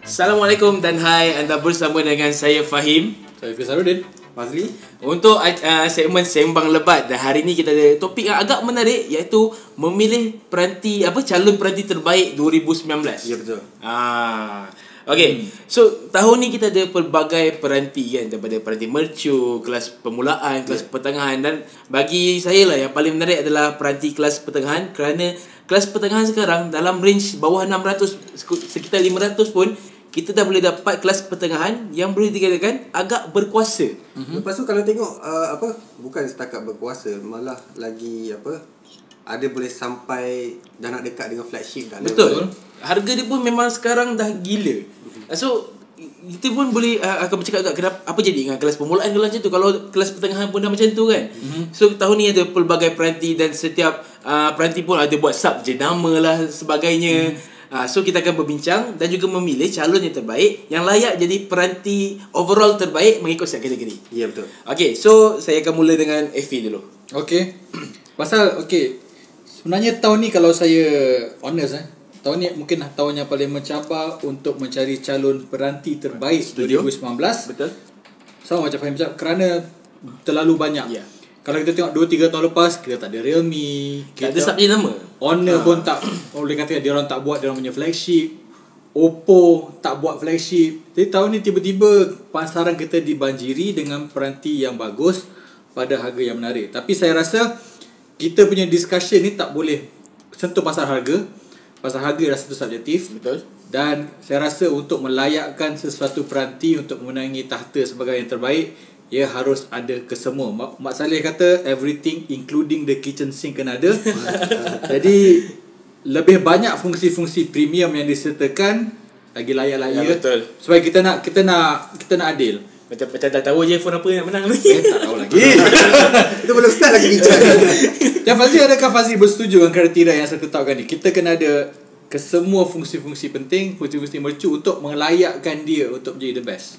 Assalamualaikum dan hai anda bersama dengan saya Fahim Saya Fizaruddin Mazli untuk uh, segmen sembang lebat dan hari ni kita ada topik yang agak menarik iaitu memilih peranti apa calon peranti terbaik 2019. Ya betul Ah. Okay, hmm. so tahun ni kita ada pelbagai peranti kan daripada peranti mercu, kelas permulaan, kelas yeah. pertengahan dan bagi saya lah yang paling menarik adalah peranti kelas pertengahan kerana kelas pertengahan sekarang dalam range bawah 600 sekitar 500 pun kita dah boleh dapat kelas pertengahan yang boleh dikatakan agak berkuasa. mm-hmm. Lepas tu kalau tengok uh, apa bukan setakat berkuasa malah lagi apa ada boleh sampai dah nak dekat dengan flagship dah. Betul. Level. Harga dia pun memang sekarang dah gila. Mm-hmm. So kita pun boleh uh, akan bercakap agak kenapa apa jadi dengan kelas permulaan kalau macam tu kalau kelas pertengahan pun dah macam tu kan. Mm-hmm. So tahun ni ada pelbagai peranti dan setiap uh, peranti pun ada buat sub jenama lah sebagainya. Mm-hmm. Uh, so kita akan berbincang dan juga memilih calon yang terbaik yang layak jadi peranti overall terbaik mengikut setiap kategori. Ya betul. Okay, so saya akan mula dengan Effie dulu. Okay. Pasal okay. Sebenarnya tahun ni kalau saya honest eh. Tahun ni mungkin tahun yang paling mencabar untuk mencari calon peranti terbaik Studio. 2019. Betul. Sama macam Fahim cakap kerana terlalu banyak. Ya. Yeah. Kalau kita tengok 2 3 tahun lepas kita tak ada Realme, kita tak ada subjek nama. Honor ha. pun tak boleh kata dia orang tak buat dia orang punya flagship. Oppo tak buat flagship. Jadi tahun ni tiba-tiba pasaran kita dibanjiri dengan peranti yang bagus pada harga yang menarik. Tapi saya rasa kita punya discussion ni tak boleh sentuh pasal harga. Pasal harga rasa tu subjektif. Betul. Dan saya rasa untuk melayakkan sesuatu peranti untuk memenangi tahta sebagai yang terbaik ia harus ada kesemua. Mak, Mak Saleh kata everything including the kitchen sink kena ada. Jadi lebih banyak fungsi-fungsi premium yang disertakan lagi layak-layak. Ya, betul. Supaya kita nak kita nak kita nak adil. Macam macam dah tahu je phone apa yang menang lagi. Eh, tak tahu lagi. Itu belum start lagi bincang. yang Fazli adakah Fazli bersetuju dengan kriteria yang saya tetapkan ni? Kita kena ada kesemua fungsi-fungsi penting, fungsi-fungsi mercu untuk melayakkan dia untuk menjadi the best.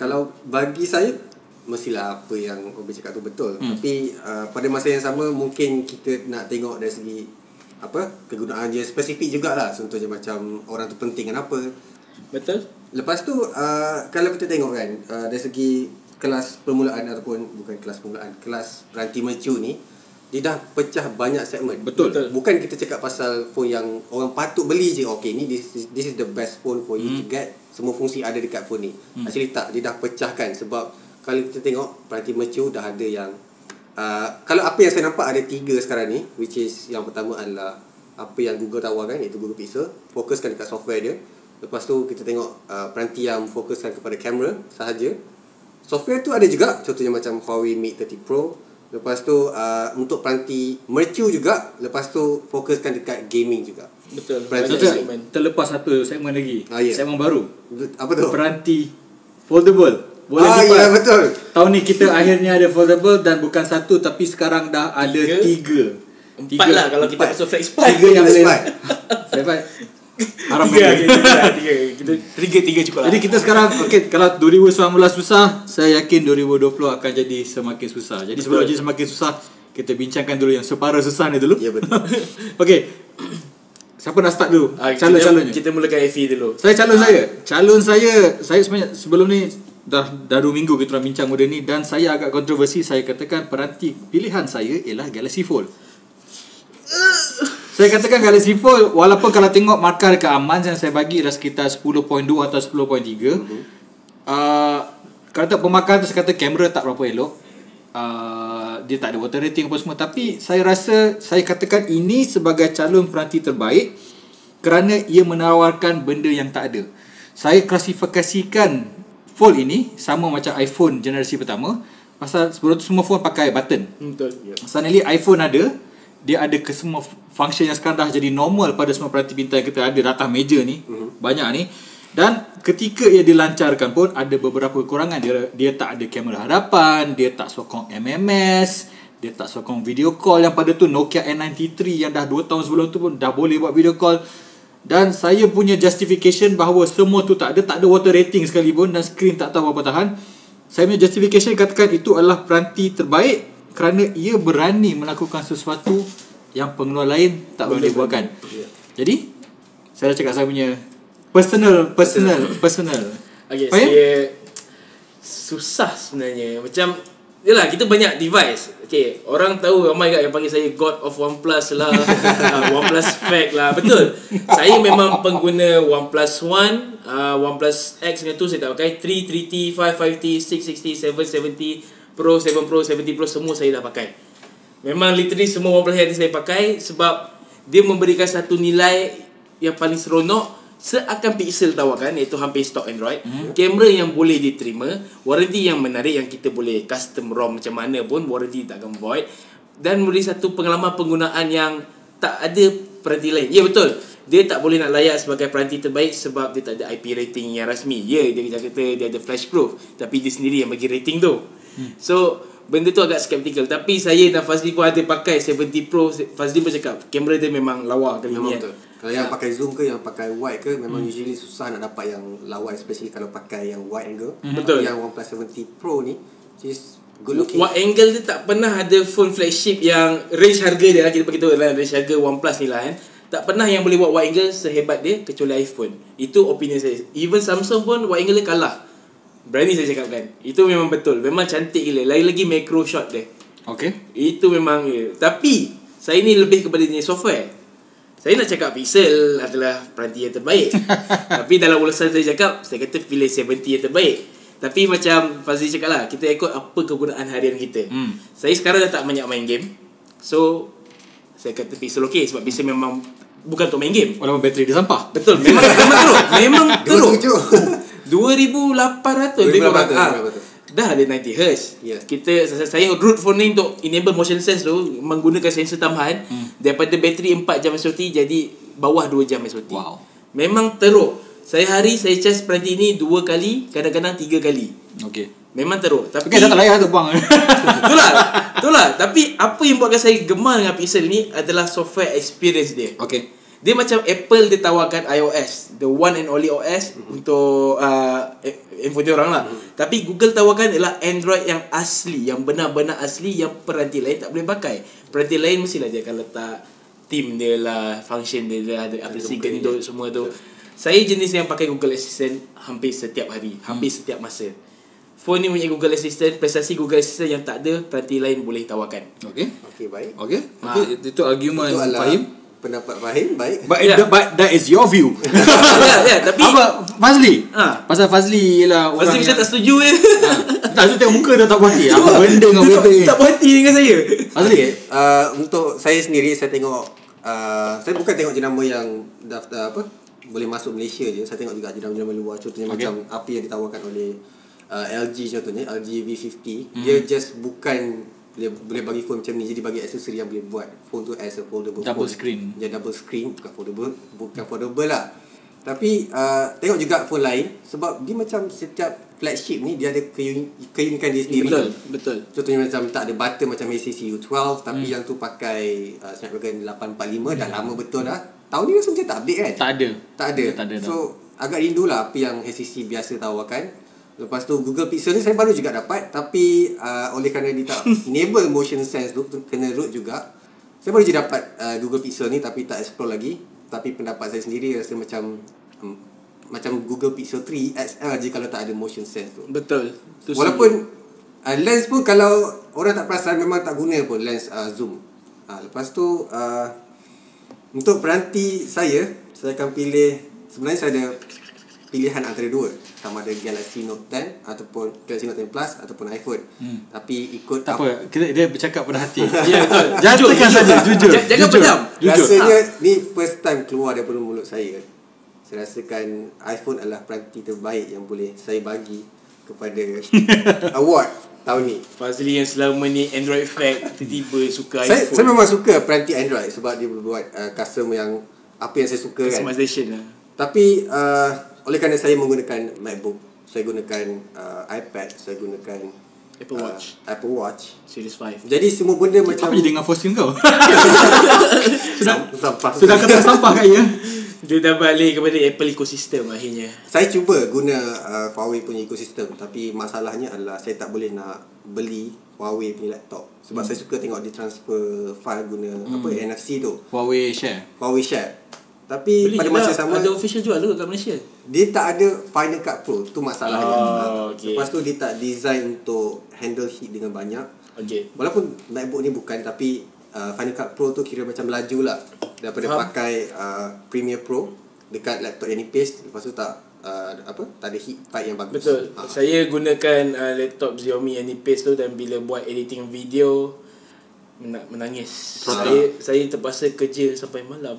Kalau bagi saya mestilah apa yang Obi cakap tu betul. Hmm. Tapi uh, pada masa yang sama mungkin kita nak tengok dari segi apa kegunaan dia spesifik jugalah. Contohnya macam orang tu penting kenapa. Betul. Lepas tu uh, kalau kita tengok kan uh, dari segi kelas permulaan ataupun bukan kelas permulaan, kelas peranti mercu ni dia dah pecah banyak segmen. Betul. Bukan kita cakap pasal phone yang orang patut beli je. Okay, ni this is, this is the best phone for you hmm. to get. Semua fungsi ada dekat phone ni. Hmm. Actually tak, dia dah pecahkan sebab kalau kita tengok peranti mercu dah ada yang uh, kalau apa yang saya nampak ada tiga sekarang ni which is yang pertama adalah apa yang Google tawarkan iaitu Google Pixel fokuskan dekat software dia lepas tu kita tengok uh, peranti yang fokuskan kepada kamera sahaja software tu ada juga contohnya macam Huawei Mate 30 Pro lepas tu uh, untuk peranti mercu juga lepas tu fokuskan dekat gaming juga betul peranti segmen terlepas satu segmen lagi ah, yeah. segmen baru apa tu peranti foldable boleh ah, ya betul. Tahun ni kita akhirnya ada foldable dan bukan satu tapi sekarang dah ada tiga. tiga. Empat tiga. lah kalau kita masuk flex. Tiga yang boleh. Flex. Haram tiga, tiga, tiga, Kita tiga, tiga cukup lah. Jadi kita sekarang, okay, kalau 2019 susah, saya yakin 2020 akan jadi semakin susah. Jadi sebelum jadi semakin susah, kita bincangkan dulu yang separuh susah ni dulu. Ya betul. okay. Siapa nak start dulu? Ah, calon-calonnya. Kita, kita mulakan Effie dulu. Saya calon ah. saya. Calon saya, saya sebenarnya sebelum ni dah dah 2 minggu kita orang bincang benda ni dan saya agak kontroversi saya katakan peranti pilihan saya ialah Galaxy Fold. saya katakan Galaxy Fold walaupun kalau tengok markah dekat aman yang saya bagi dah sekitar 10.2 atau 10.3. Uh-huh. Uh, kalau tak pemakan tu saya kata kamera tak berapa elok. Uh, dia tak ada water rating apa semua tapi saya rasa saya katakan ini sebagai calon peranti terbaik kerana ia menawarkan benda yang tak ada. Saya klasifikasikan fold ini sama macam iPhone generasi pertama pasal sebelum tu semua phone pakai button. Betul. Yeah. Suddenly iPhone ada dia ada ke semua function yang sekarang dah jadi normal pada semua peranti pintar kita ada atas meja ni uh-huh. banyak ni. Dan ketika ia dilancarkan pun ada beberapa kekurangan. Dia dia tak ada kamera hadapan dia tak sokong MMS dia tak sokong video call yang pada tu. Nokia N93 yang dah 2 tahun sebelum tu pun dah boleh buat video call. Dan saya punya justification bahawa semua tu tak ada tak ada water rating sekalipun dan screen tak tahu apa tahan. Saya punya justification katakan itu adalah peranti terbaik kerana ia berani melakukan sesuatu yang pengeluar lain tak boleh buatkan yeah. jadi Saya dah cakap saya punya personal personal personal. Fahim? saya susah sebenarnya. Macam Yalah, kita banyak device. Okay, orang tahu my god yang panggil saya God of OnePlus lah. uh, OnePlus Fact lah. Betul. saya memang pengguna OnePlus One, uh, OnePlus X dengan tu saya tak pakai. 3, 3T, 5, 5T, 6, 60, 7, 70, Pro, 7 Pro, 70 Pro semua saya dah pakai. Memang literally semua OnePlus yang saya pakai sebab dia memberikan satu nilai yang paling seronok seakan Pixel tawarkan iaitu hampir stok Android. Hmm. kamera yang boleh diterima warranty yang menarik yang kita boleh custom ROM macam mana pun warranty tak akan void. Dan memberi satu pengalaman penggunaan yang tak ada peranti lain. Ya betul. Dia tak boleh nak layak sebagai peranti terbaik sebab dia tak ada IP rating yang rasmi. Ya dia kata dia ada flash proof tapi dia sendiri yang bagi rating tu hmm. so benda tu agak skeptical tapi saya dan Fazli pun ada pakai 70 Pro Fazli pun cakap kamera dia memang lawa kali Memang ni betul. kan. Kalau yang pakai zoom ke yang pakai wide ke memang usually susah nak dapat yang lawa especially kalau pakai yang wide angle. Betul. Yang OnePlus 70 Pro ni is good looking. Wide angle dia tak pernah ada phone flagship yang range harga dia lah kita beritahu lah range harga OnePlus ni lah kan. Tak pernah yang boleh buat wide angle sehebat dia kecuali iPhone. Itu opinion saya. Even Samsung pun wide angle dia kalah. Berani saya cakap kan. Itu memang betul. Memang cantik gila. Lagi-lagi macro shot dia. Okay. Itu memang ya. Tapi saya ni lebih kepada jenis software. Saya nak cakap Pixel adalah peranti yang terbaik. Tapi dalam ulasan saya cakap, saya kata pilih 70 yang terbaik. Tapi macam Fazli cakap lah, kita ikut apa kegunaan harian kita. Hmm. Saya sekarang dah tak banyak main game. So, saya kata Pixel okey sebab Pixel memang bukan untuk main game. Walaupun bateri dia sampah. Betul, memang memang teruk. Memang teruk. 27. 2800 lebih 2800, kurang. Ah. 2800. Dah ada 90 Hz. Yes. Kita saya, saya root phone ni untuk enable motion sense tu menggunakan sensor tambahan hmm. daripada bateri 4 jam SOT jadi bawah 2 jam SOT. Wow. Memang teruk. Saya hari saya charge peranti ni 2 kali, kadang-kadang 3 kali. Okay. Memang teruk. Tapi Okay, dah tak layak tu bang. Itulah. Itulah. Tapi apa yang buatkan saya gemar dengan Pixel ni adalah software experience dia. okay. Dia macam Apple dia tawarkan iOS The one and only OS mm-hmm. Untuk uh, Info dia orang lah mm-hmm. Tapi Google tawarkan adalah Android yang asli Yang benar-benar asli Yang peranti lain tak boleh pakai Peranti lain mestilah dia akan letak Team dia lah Function dia lah Ada aplikasi Ada gendut semua tu Saya jenis yang pakai Google Assistant Hampir setiap hari Hampir setiap masa Phone ni punya Google Assistant Prestasi Google Assistant yang tak ada Peranti lain boleh tawarkan Okay. Okey, baik. Okay. Ha. Okay. Itu argument Itu Fahim. Pendapat Fahim, baik. But, Ya. but that is your view. ya, ya, Tapi Apa Fazli? Ha. Pasal Fazli ialah orang macam tak setuju je Ha. Tak tu tengok muka dah tak puas hati. Apa benda dengan benda ni? tak, puas hati dengan saya Fazli. Okay, uh, untuk saya sendiri saya tengok uh, saya bukan tengok jenama yang daftar apa boleh masuk Malaysia je. Saya tengok juga jenama-jenama luar contohnya Okay. okay. macam apa yang ditawarkan oleh uh, LG contohnya LG V50. Hmm. Dia just bukan dia boleh bagi phone macam ni jadi bagi aksesori yang boleh buat phone tu as a foldable Double phone. screen. Dia double screen bukan foldable bukan foldable lah. Tapi uh, tengok juga phone lain sebab dia macam setiap flagship ni dia ada keun- keunikan dia sendiri. Betul Betul Contohnya macam tak ada button macam HTC U12 tapi hmm. yang tu pakai uh, Snapdragon 845 dah lama betul dah. Tahun ni rasa macam tak update kan? Tak ada. Tak ada. Tak ada dah. so agak rindu lah apa yang HTC biasa tawarkan. Lepas tu Google Pixel ni saya baru juga dapat tapi uh, oleh kerana dia tak enable motion sense tu kena root juga. Saya baru je dapat uh, Google Pixel ni tapi tak explore lagi. Tapi pendapat saya sendiri rasa macam um, macam Google Pixel 3 XL je kalau tak ada motion sense tu. Betul Tu Walaupun uh, lens pun kalau orang tak perasan memang tak guna pun lens uh, zoom. Uh, lepas tu uh, untuk peranti saya saya akan pilih sebenarnya saya ada pilihan antara dua sama ada Galaxy Note 10 ataupun Galaxy Note 10 Plus ataupun iPhone. Hmm. Tapi ikut Tak apa, kita dia bercakap pada hati. Ya betul Jangan Jujur, tekan saja, jujur. Jangan- Jangan Jujur. pedam Jujur. Rasanya ni first time keluar daripada mulut saya. Saya rasakan iPhone adalah peranti terbaik yang boleh saya bagi kepada award tahun ni. Fazli yang selama ni Android fact Tiba-tiba suka Saya, iPhone saya memang suka peranti Android sebab dia buat uh, custom yang apa yang saya suka kan. Customization lah Tapi uh, oleh kerana saya menggunakan MacBook, saya gunakan uh, iPad, saya gunakan Apple uh, Watch Apple Watch. Series 5 Jadi semua benda macam Apa jadi dengan Fortune kau? Sam- sampah. Sudah kata sampah kat ya? Dia dah balik kepada Apple ecosystem akhirnya Saya cuba guna uh, Huawei punya ekosistem tapi masalahnya adalah saya tak boleh nak beli Huawei punya laptop sebab hmm. saya suka tengok dia transfer file guna hmm. apa NFC tu. Huawei share. Huawei share. Tapi Beli pada masa lah. sama Ada official jual tu kat Malaysia dia tak ada Final Cut Pro tu masalahnya. Oh, Ha. okay. Lepas tu dia tak design untuk handle heat dengan banyak. Okay Walaupun MacBook ni bukan tapi uh, Final Cut Pro tu kira macam laju lah daripada Faham. pakai uh, Premiere Pro dekat laptop yang nipis lepas tu tak uh, apa tak ada heat pipe yang bagus. Betul Ha. Saya gunakan uh, laptop Xiaomi yang nipis tu Dan bila buat editing video mena- Menangis Saya saya terpaksa kerja sampai malam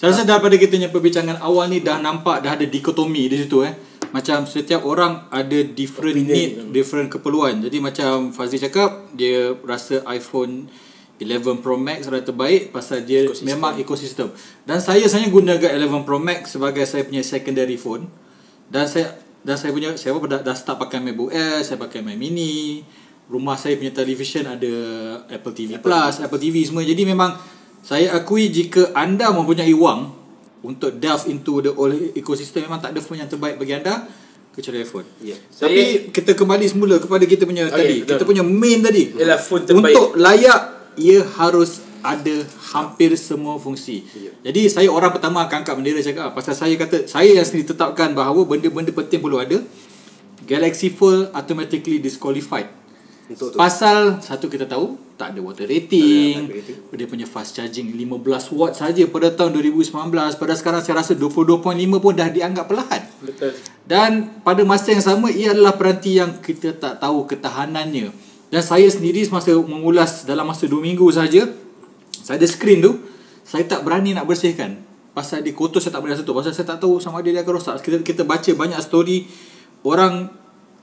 Saya rasa daripada kita punya perbincangan awal ni dah nampak dah ada dikotomi di situ eh. Macam setiap orang ada different Opinion. need, different keperluan. Jadi macam Fazli cakap, dia rasa iPhone 11 Pro Max adalah terbaik pasal dia Ekosistem. memang ekosistem. Dan saya sebenarnya gunakan 11 Pro Max sebagai saya punya secondary phone. Dan saya dan saya punya saya pun dah, dah start pakai MacBook Air, saya pakai Mac Mini. Rumah saya punya television ada Apple TV Apple Plus, Apple TV semua. Jadi memang saya akui jika anda mempunyai wang untuk delve into the whole ecosystem memang tak ada phone yang terbaik bagi anda kecuali iPhone. Ya. Tapi kita kembali semula kepada kita punya Okay, tadi. betul. Kita punya main tadi. Ialah phone terbaik. Untuk layak ia harus ada hampir semua fungsi. Ya. Jadi saya orang pertama akan angkat bendera cakap ah, pasal saya kata saya yang sendiri tetapkan bahawa benda-benda penting perlu ada. Galaxy Fold automatically disqualified. Untuk tu. Pasal satu kita tahu tak ada water rating, Tak ada dia punya fast charging 15 watt saja pada tahun 2019. Pada sekarang saya rasa 22.5 pun dah dianggap perlahan. Betul Dan pada masa yang sama ia adalah peranti yang kita tak tahu ketahanannya. Dan saya sendiri semasa mengulas dalam masa 2 minggu saja saya ada screen tu saya tak berani nak bersihkan. Pasal dia kotor saya tak berani sentuh. Pasal saya tak tahu sama ada dia akan rosak. Kita kita baca banyak story orang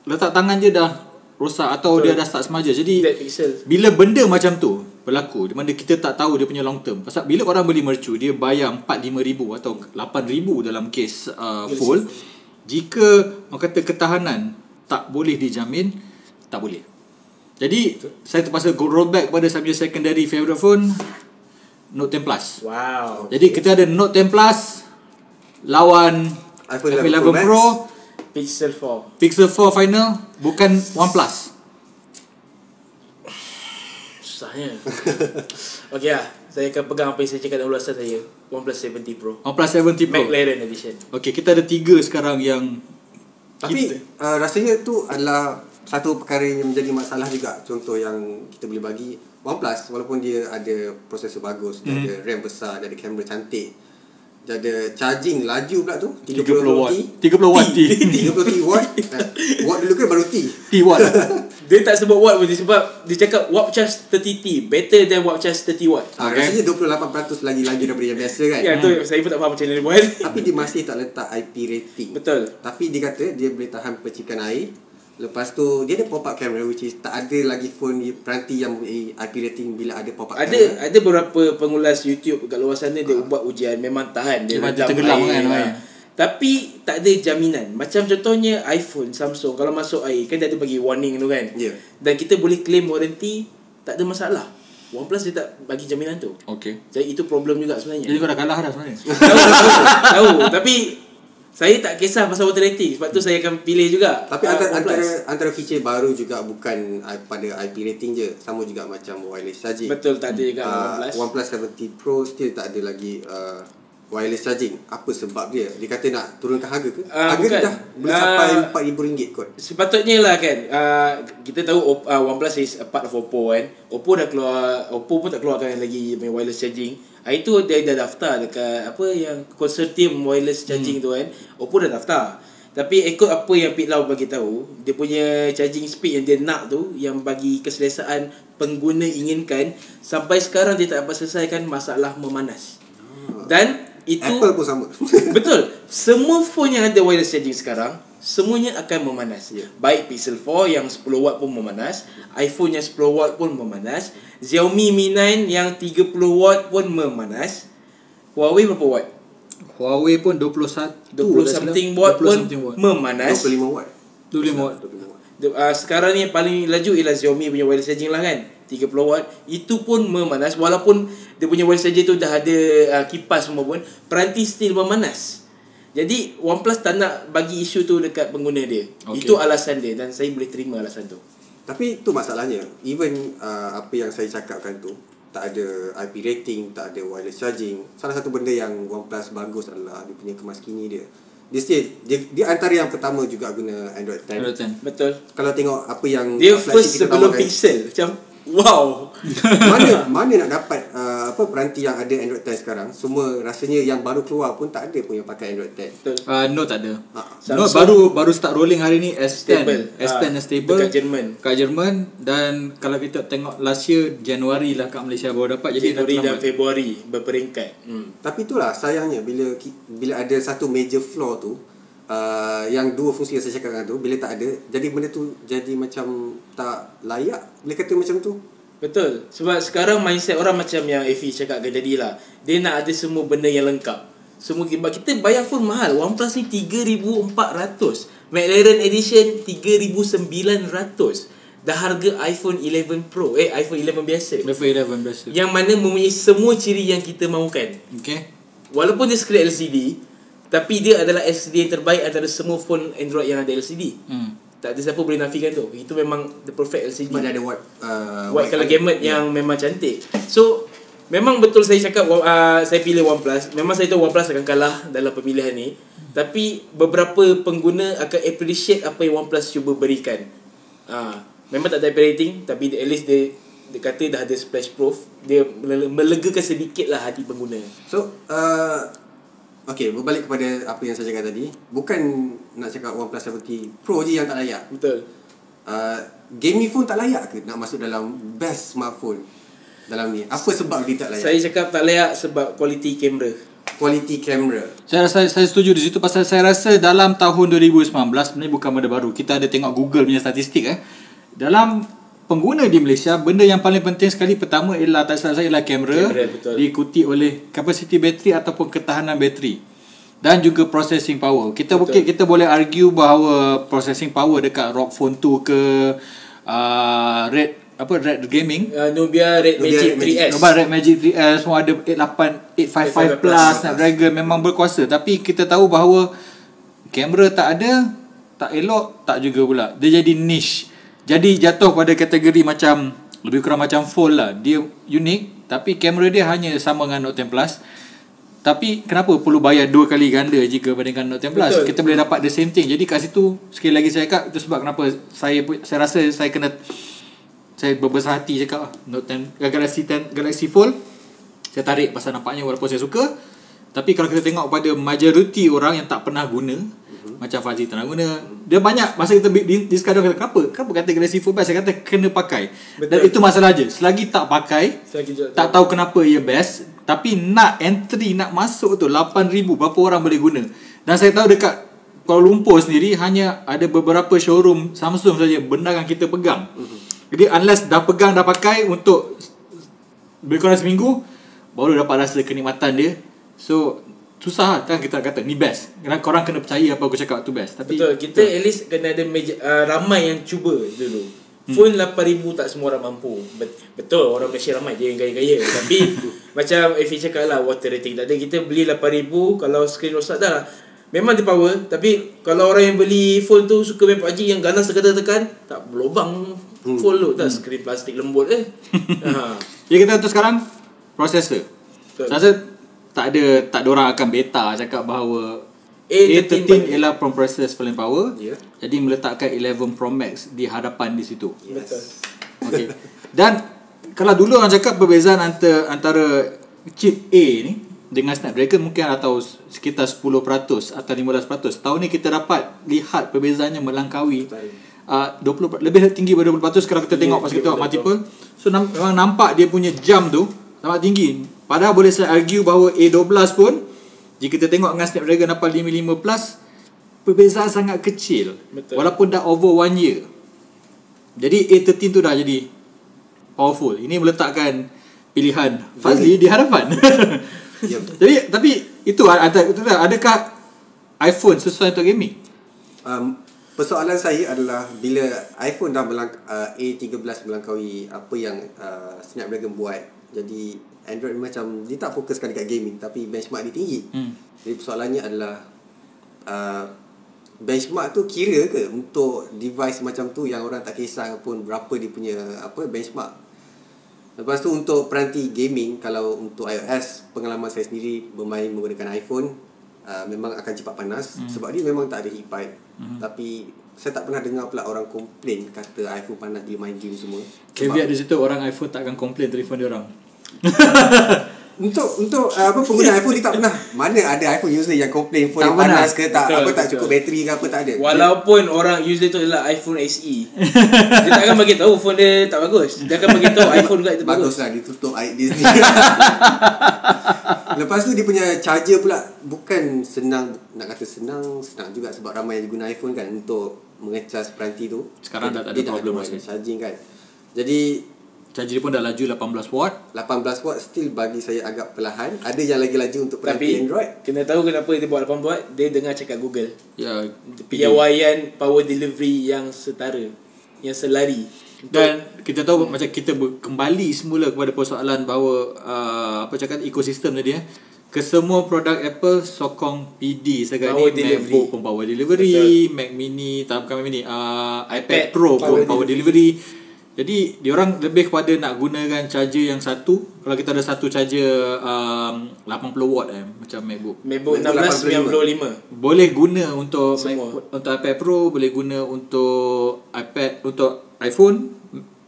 letak tangan je dah rosak atau Betul. dia dah start semaja. Jadi bila benda macam tu berlaku di mana kita tak tahu dia punya long term. Pasal bila orang beli mercu dia bayar 4 5 ribu atau 8 ribu dalam kes uh, full. Jika orang kata ketahanan tak boleh dijamin, tak boleh. Jadi saya terpaksa go roll back kepada saya punya secondary favorite phone Note 10 Plus. Wow Jadi kita ada Note 10 Plus lawan iPhone iPhone 11 11 Pro. Pro, Pixel 4 Pixel 4 final bukan OnePlus. Susahnya Okay lah Saya akan pegang apa yang saya cakap dalam ulasan saya OnePlus 70 Pro OnePlus 70 Pro. McLaren Edition Okey, kita ada tiga sekarang yang Tapi kita, uh, rasanya tu adalah satu perkara yang menjadi masalah juga. Contoh yang kita boleh bagi OnePlus walaupun dia ada prosesor bagus, dia Hmm. ada RAM besar, dia ada kamera cantik. Dia ada charging laju pula tu 30 watt. T 30 watt T. 30 T watt. Eh, Watt dulu kan baru T? T watt. Dia tak sebut watt pun sebab Dia cakap watt charge 30T Better than watt charge 30 watt. Ah, Okay. Rasanya 28% lagi laju daripada yang biasa kan? Ya tu saya pun tak faham macam mana dia buat. Tapi dia masih tak letak IP rating. Betul. Tapi dia kata dia boleh tahan percikan air Lepas tu dia ada pop-up camera which is tak ada lagi phone di- peranti yang mempunyai IP rating bila ada pop-up ada camera. ada beberapa pengulas YouTube kat luar sana dia buat ujian memang tahan dia dalam tenggelam air, kan, ha. Tapi tak ada jaminan. Macam contohnya iPhone, Samsung kalau masuk air kan dia ada bagi warning tu kan. Ya. Dan kita boleh claim warranty tak ada masalah. OnePlus dia tak bagi jaminan tu. Okey. Jadi itu problem juga Jadi sebenarnya. kau dah kalah dah sebenarnya. tahu, tahu, tahu. Tapi saya tak kisah pasal water rating sebab tu saya akan pilih juga. Tapi ah, antara, antara antara feature baru juga bukan uh, pada IP rating je, sama juga macam wireless charging. betul tak ada juga Uh, OnePlus. OnePlus 70 Pro still tak ada lagi uh, wireless charging. Apa sebab dia? Dia kata nak turunkan harga ke? Ah, harga bukan. dah boleh Ah, sampai RM4,000 kot. Sepatutnya lah kan uh, Kita tahu uh, OnePlus is a part of Oppo kan Oppo dah keluar Oppo pun tak keluarkan lagi wireless charging Hari tu dia dah daftar dekat Apa yang Consortium wireless charging hmm. tu kan Oppo dah daftar tapi ikut apa yang Pete Lau bagi tahu, dia punya charging speed yang dia nak tu yang bagi keselesaan pengguna inginkan sampai sekarang dia tak dapat selesaikan masalah memanas. Dan itu Apple pun sama. Betul. Semua phone yang ada wireless charging sekarang semuanya akan memanas. Ya. Baik Pixel 4 yang 10 watt pun memanas, iPhone yang 10 watt pun memanas, Xiaomi Mi 9 yang 30 watt pun memanas. Huawei berapa watt? Huawei pun 21 20 something watt 20 pun something watt. memanas. 25 watt. 25 watt. 25 watt. Uh, sekarang ni yang paling laju ialah Xiaomi punya wireless charging lah kan 30 watt Itu pun memanas Walaupun dia punya wireless charging tu dah ada uh, kipas semua pun Peranti still memanas Jadi OnePlus tak nak bagi isu tu dekat pengguna dia Okay. Itu alasan dia Dan saya boleh terima alasan tu Tapi tu masalahnya. Even uh, apa yang saya cakapkan tu, tak ada IP rating, tak ada wireless charging. Salah satu benda yang OnePlus bagus adalah dia punya kemas kini dia. Dia still dia, dia antara yang pertama juga guna Android 10. Android 10. Betul. Kalau tengok apa yang Dia first kita sebelum tawarkan, Pixel. Macam wow. mana mana nak dapat uh, apa peranti yang ada Android 10 sekarang semua rasanya yang baru keluar pun tak ada pun yang pakai Android 10 Betul. Uh, Note tak ada. Ha. Note baru baru start rolling hari ni S10. Stable. S10 Ah, yang stable. dekat Jerman. Kat Jerman dan kalau kita tengok last year Januari lah kat Malaysia baru dapat jadi Januari dan. Februari berperingkat. Hmm. Tapi itulah sayangnya bila bila ada satu major flaw tu uh, yang dua fungsi yang saya cakapkan tu bila tak ada jadi benda tu jadi macam tak layak bila kata macam tu Betul. Sebab sekarang mindset orang macam yang Afi cakap kan tadi lah. Dia nak ada semua benda yang lengkap. Semua sebab kita bayar phone mahal. OnePlus ni 3400. McLaren Edition 3900. Dah harga iPhone 11 Pro. Eh iPhone 11 biasa. Level 11 biasa. Yang mana mempunyai semua ciri yang kita mahukan. Okay. Walaupun dia screen LCD, tapi dia adalah LCD yang terbaik antara semua phone Android yang ada LCD. Hmm. Tak ada siapa boleh nafikan tu. Itu memang the perfect LCD. sebab dia ada white uh, white colour gamut yang memang cantik. So memang betul saya cakap uh, saya pilih OnePlus. Memang saya tahu OnePlus akan kalah dalam pemilihan ni. Tapi beberapa pengguna akan appreciate apa yang OnePlus cuba berikan. Uh, memang tak ada rating tapi at least dia dia kata dah ada splash proof. Dia mele- melegakan sedikit lah hati pengguna. So uh, Okay berbalik kepada apa yang saya cakap tadi Bukan nak cakap OnePlus 70 Pro je yang tak layak Betul. uh, Gaming phone tak layak ke nak masuk dalam best smartphone dalam ni Apa sebab dia tak layak Saya cakap tak layak sebab quality kamera. Quality camera Saya rasa saya setuju di situ pasal saya rasa dalam tahun 2019 sebenarnya bukan benda baru. Kita ada tengok Google punya statistik eh. Dalam pengguna di Malaysia benda yang paling penting sekali pertama ialah tak salah saya ialah kamera, Kamera, betul. diikuti oleh capacity bateri ataupun ketahanan bateri dan juga processing power. Kita betul. kita boleh argue bahawa processing power dekat ROG Phone 2 ke uh, Red apa Red Gaming Uh, Nubia Red Nubia Magic Red Magic. 3S. Nobel Red Magic 3S semua ada 88 855 plus Snapdragon memang berkuasa tapi kita tahu bahawa kamera tak ada tak elok tak juga pula dia jadi niche jadi jatuh pada kategori macam lebih kurang macam fold lah. Dia unik tapi kamera dia hanya sama dengan Note 10 Plus. Tapi kenapa perlu bayar dua kali ganda jika bandingkan Note 10 Plus? Betul. kita boleh dapat the same thing. Jadi kat situ sekali lagi saya cakap itu sebab kenapa saya saya rasa saya kena saya berbesar hati cakap lah Note 10 eh, Galaxy 10 Galaxy Fold. Saya tarik pasal nampaknya walaupun saya suka. Tapi kalau kita tengok pada majoriti orang yang tak pernah guna uh-huh. macam Fazli tak nak guna. Dia banyak masa kita di, di sekadar kata kenapa? Kenapa kata Galaxy Fold best? Saya kata kena pakai. Betul. dan itu masalah je. Selagi tak pakai Selagi tak tahu kenapa ia best tapi nak entry nak masuk tu 8000 berapa orang boleh guna. Dan saya tahu dekat Kuala Lumpur sendiri hanya ada beberapa showroom Samsung saja benda yang kita pegang. Jadi unless dah pegang dah pakai untuk lebih kurang seminggu baru dapat rasa kenikmatan dia. So susah lah kan kita kata ni best kerana korang kena percaya apa aku cakap tu best tapi Betul, kita at least kena ada meja, uh, ramai yang cuba dulu. Phone 8000 tak semua orang mampu. Bet- Betul, orang Malaysia ramai je yang gaya-gaya. Tapi macam Efi cakap lah, water rating tak ada. Kita beli 8000 kalau screen rosak dah lah. Memang dia power, tapi kalau orang yang beli phone tu suka main PUBG yang ganas tekan-tekan, tak berlubang phone tu. Tak screen plastik lembut eh. ha. jadi kita tu sekarang processor Betul. saya rasa tak ada tak ada orang akan beta cakap bahawa A13 A13 ialah processor paling power Ya. jadi meletakkan 11 Pro Max di hadapan di situ Betul. Okey. Dan kalau dulu orang cakap perbezaan antara antara chip A ni dengan Snapdragon mungkin atau sekitar 10% atau 15%. Tahun ni kita dapat lihat perbezaannya melangkaui uh, 20 lebih tinggi daripada 20% kalau kita tengok pas kita tengok multiple. So nam, memang nampak dia punya jump tu sangat tinggi. Padahal boleh saya argue bahawa A12 pun jika kita tengok dengan Snapdragon 855 Plus perbezaan sangat kecil. Betul. Walaupun dah over one year. Jadi A13 tu dah jadi powerful. Ini meletakkan pilihan Fazli di hadapan. Ya. Jadi tapi itu adakah iPhone sesuai untuk gaming? um, Persoalan saya adalah Bila iPhone dah melang, uh, A13 melangkaui Apa yang uh, Snapdragon buat Jadi Android macam Dia tak fokuskan dekat gaming Tapi benchmark dia tinggi Hmm. Jadi persoalannya adalah uh, Benchmark tu kira ke Untuk device macam tu Yang orang tak kisah pun Berapa dia punya Apa benchmark Lepas tu untuk peranti gaming kalau untuk iOS pengalaman saya sendiri bermain menggunakan iPhone uh, memang akan cepat panas hmm. sebab dia memang tak ada heat pipe. Hmm. Tapi saya tak pernah dengar pula orang komplain kata iPhone panas bila main game semua. Caveat di situ orang iPhone tak akan komplain telefon dia orang. Untuk untuk uh, apa pengguna iPhone dia tak pernah. Mana ada iPhone user yang komplain phone Tak dia panas ke tak Betul, apa tak betul. cukup bateri ke apa tak ada. Walaupun orang user tu adalah iPhone SE Dia tak akan bagi tahu phone dia tak bagus. Dia akan bagi tahu iPhone juga itu bagus Bagus. lah dia tutup air dia sendiri. Lepas tu dia punya charger pula Bukan senang Nak kata senang Senang juga sebab ramai yang guna iPhone kan Untuk mengecas peranti tu. Sekarang dah tak ada Dia problem ada rasa. charging kan. Jadi Charger dia pun dah laju 18 watt. 18 watt still bagi saya agak perlahan Ada yang lagi laju untuk peranti Tapi Android Kena tahu kenapa dia buat 8 watt Dia dengar cakap Google Ya, Piawaian power delivery yang setara Yang selari Dan kita tahu macam kita kembali semula kepada persoalan bahawa uh, apa cakap ekosistem tadi eh. Kesemua produk Apple sokong PD sekarang Power ni delivery. MacBook pun power delivery, Mac Mini, tak bukan Mac Mini, uh, iPad iPad Pro pun power power delivery. Jadi diorang lebih kepada nak gunakan charger yang satu. Kalau kita ada satu charger um, 80 watt eh macam MacBook. MacBook MacBook 1695 Boleh guna untuk Semua. Mac, untuk iPad Pro, boleh guna untuk iPad untuk iPhone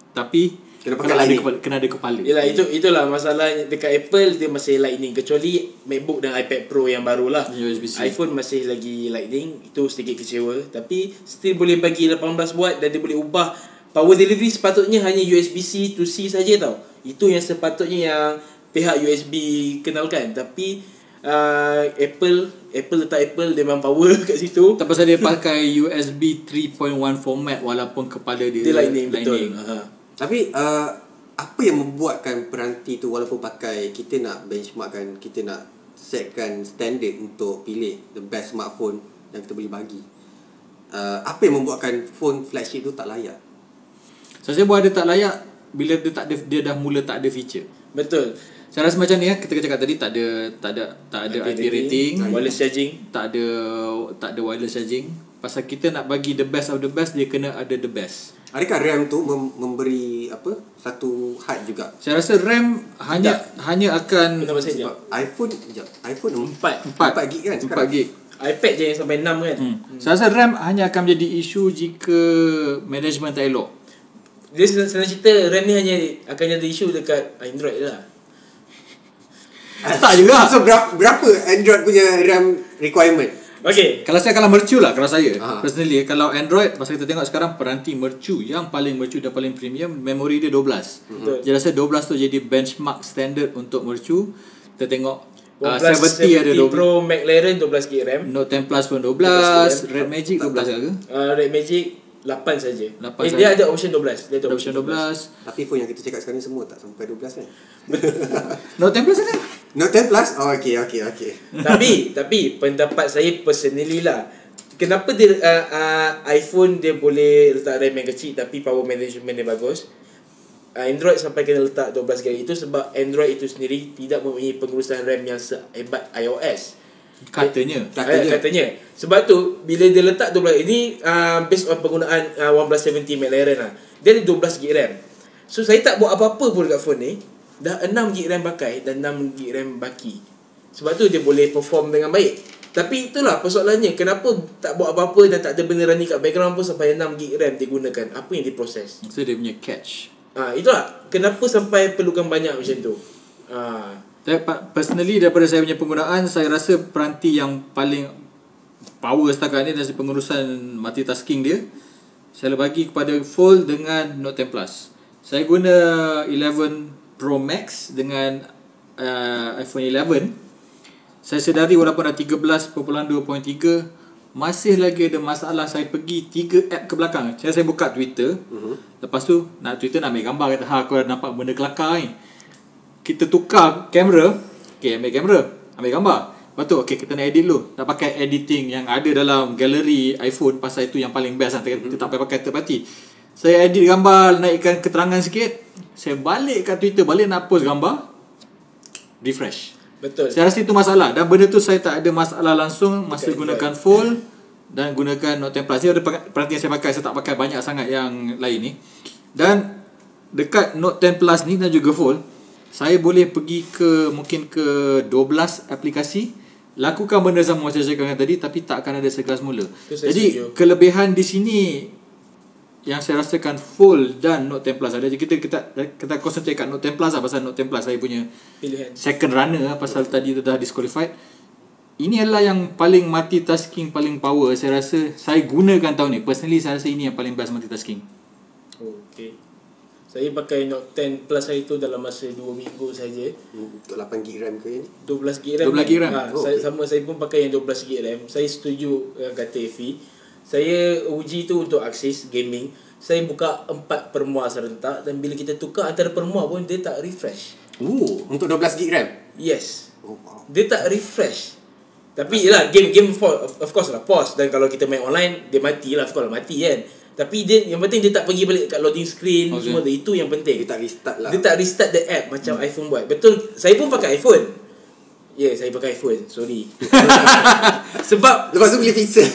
tapi Kena pakai kalau ada kepala, kena ada kepala. Yelah itu itulah masalah dekat Apple dia masih lightning kecuali MacBook dan iPad Pro yang baru lah. USB-C. iPhone masih lagi lightning itu sedikit kecewa tapi still boleh bagi 18 watt dan dia boleh ubah power delivery sepatutnya hanya USB-C to C saja tau. Itu yang sepatutnya yang pihak USB kenalkan tapi uh, Apple Apple letak Apple dia memang power kat situ. Tak pasal dia pakai USB 3.1 format walaupun kepala dia, Dia lightning, betul. Ha. Tapi uh, apa yang membuatkan peranti tu walaupun pakai kita nak benchmark kan, kita nak setkan standard untuk pilih the best smartphone yang kita boleh bagi. Uh, apa yang membuatkan phone flagship tu tak layak? Saya rasa buat dia tak layak bila dia tak ada dia dah mula tak ada feature. Betul. Saya rasa macam ni ya, kita cakap tadi tak ada tak ada tak ada IP rating, wireless charging. tak ada tak ada wireless charging. Pasal kita nak bagi the best of the best dia kena ada the best. Adakah RAM tu mem- memberi apa satu had juga? Saya rasa RAM hanya hanya akan Berapa saja? Sebab iPhone sekejap, iPhone Empat. 4 4 gig kan 4 sekarang? gig. iPad je yang sampai 6 kan. Hmm. Saya rasa RAM hanya akan menjadi isu jika management tak elok. Dia senang, senang cerita RAM ni hanya akan ada isu dekat Android lah. Tak juga. So berapa, berapa Android punya RAM requirement? Okay. Kalau saya kalau mercu lah kalau saya Ha. personally kalau Android pasal kita tengok sekarang peranti mercu yang paling mercu dan paling premium memori dia 12. Betul. Jadi rasa 12 tu jadi benchmark standard untuk mercu. Kita tengok uh, 12, 70 ada 12. Pro McLaren 12 GB RAM. Note 10 Plus pun 12, 12 Red Magic 12 ke? Uh, Red Magic 8 saja. 8 Eh, saja. dia ada option 12. Dia Ada option 12. Tapi phone yang kita cakap sekarang ni semua tak sampai 12 kan? Note 10 Plus ada? Note 10 Plus? Oh okay okay okay. tapi tapi pendapat saya personally lah. Kenapa dia uh, uh, iPhone dia boleh letak RAM yang kecil tapi power management dia bagus? Uh, Android sampai kena letak 12 GB itu sebab Android itu sendiri tidak mempunyai pengurusan RAM yang sehebat iOS. Katanya. Katanya. Katanya. katanya. Sebab tu bila dia letak 12 ini uh, based on penggunaan uh, OnePlus 70 McLaren lah. Dia ada 12 GB RAM. So saya tak buat apa-apa pun dekat phone ni. Dah 6 GB RAM pakai dan 6 GB RAM baki. Sebab tu dia boleh perform dengan baik. Tapi itulah persoalannya. Kenapa tak buat apa-apa dan tak ada benda running kat background pun sampai 6 GB RAM digunakan. Apa yang diproses? So dia punya catch. Ah itulah. Kenapa sampai perlukan banyak macam tu? Ah pa- personally daripada saya punya penggunaan saya rasa peranti yang paling power setakat ni dari pengurusan multitasking dia saya bagi kepada Fold dengan Note 10 Plus. Saya guna 11 Pro Max dengan uh, iPhone 11. Saya sedari walaupun dah 13.2.3 masih lagi ada masalah saya pergi 3 app ke belakang. Saya saya buka Twitter. Uh-huh. Lepas tu nak Twitter nak ambil gambar kata ha aku dah nampak benda kelakar ni kita tukar kamera. Okay ambil kamera. Ambil gambar. Lepas tu okay kita nak edit dulu. Nak pakai editing yang ada dalam galeri iPhone Pasal itu yang paling best lah. Kita tak payah pakai third party. Saya edit gambar Naikkan keterangan sikit. Saya balik kat Twitter Balik nak post gambar. Refresh. Betul. Saya rasa itu masalah. Dan benda tu saya tak ada masalah langsung. Masa gunakan full Dan gunakan Note 10 Plus. Ini ada per- perhatian saya pakai. Saya tak pakai banyak sangat yang lain ni. Dan dekat Note 10 Plus ni dan juga Fold, saya boleh pergi ke mungkin ke 12 aplikasi lakukan benda sama macam saya cakap tadi tapi tak akan ada sekelas mula. Jadi setuju. kelebihan di sini yang saya rasakan Fold dan Note 10 Plus ada kita kita kita concentrate kat Note 10 Plus lah pasal Note 10 Plus saya punya Pilihan. second runner lah pasal tadi tu dah disqualified. Ini adalah yang paling multitasking paling power saya rasa saya gunakan tahun ni. Personally saya rasa ini yang paling best multitasking. Okay. Saya pakai Note 10 Plus saya tu dalam masa 2 minggu saja. Untuk 8 GB RAM ke ni 12 GB RAM. 12 GB RAM. Ha, Oh, saya okey. sama saya pun pakai yang 12 GB RAM. Saya setuju uh, kata Efi. Saya uji tu untuk Axis gaming. Saya buka 4 permua serentak dan bila kita tukar antara permua pun dia tak refresh. Oh Untuk 12 GB RAM Yes. Oh wow Dia tak refresh. Tapi yelah game game for, of course lah pause dan kalau kita main online dia mati lah of course lah mati kan. Tapi dia yang penting dia tak pergi balik kat loading screen Okay. semua tu itu yang penting. Dia tak restart lah Dia tak restart the app macam hmm. iPhone buat. Betul. Saya pun pakai iPhone. Ya, yeah, saya pakai iPhone. Sorry. sebab Lepas tu beli pixel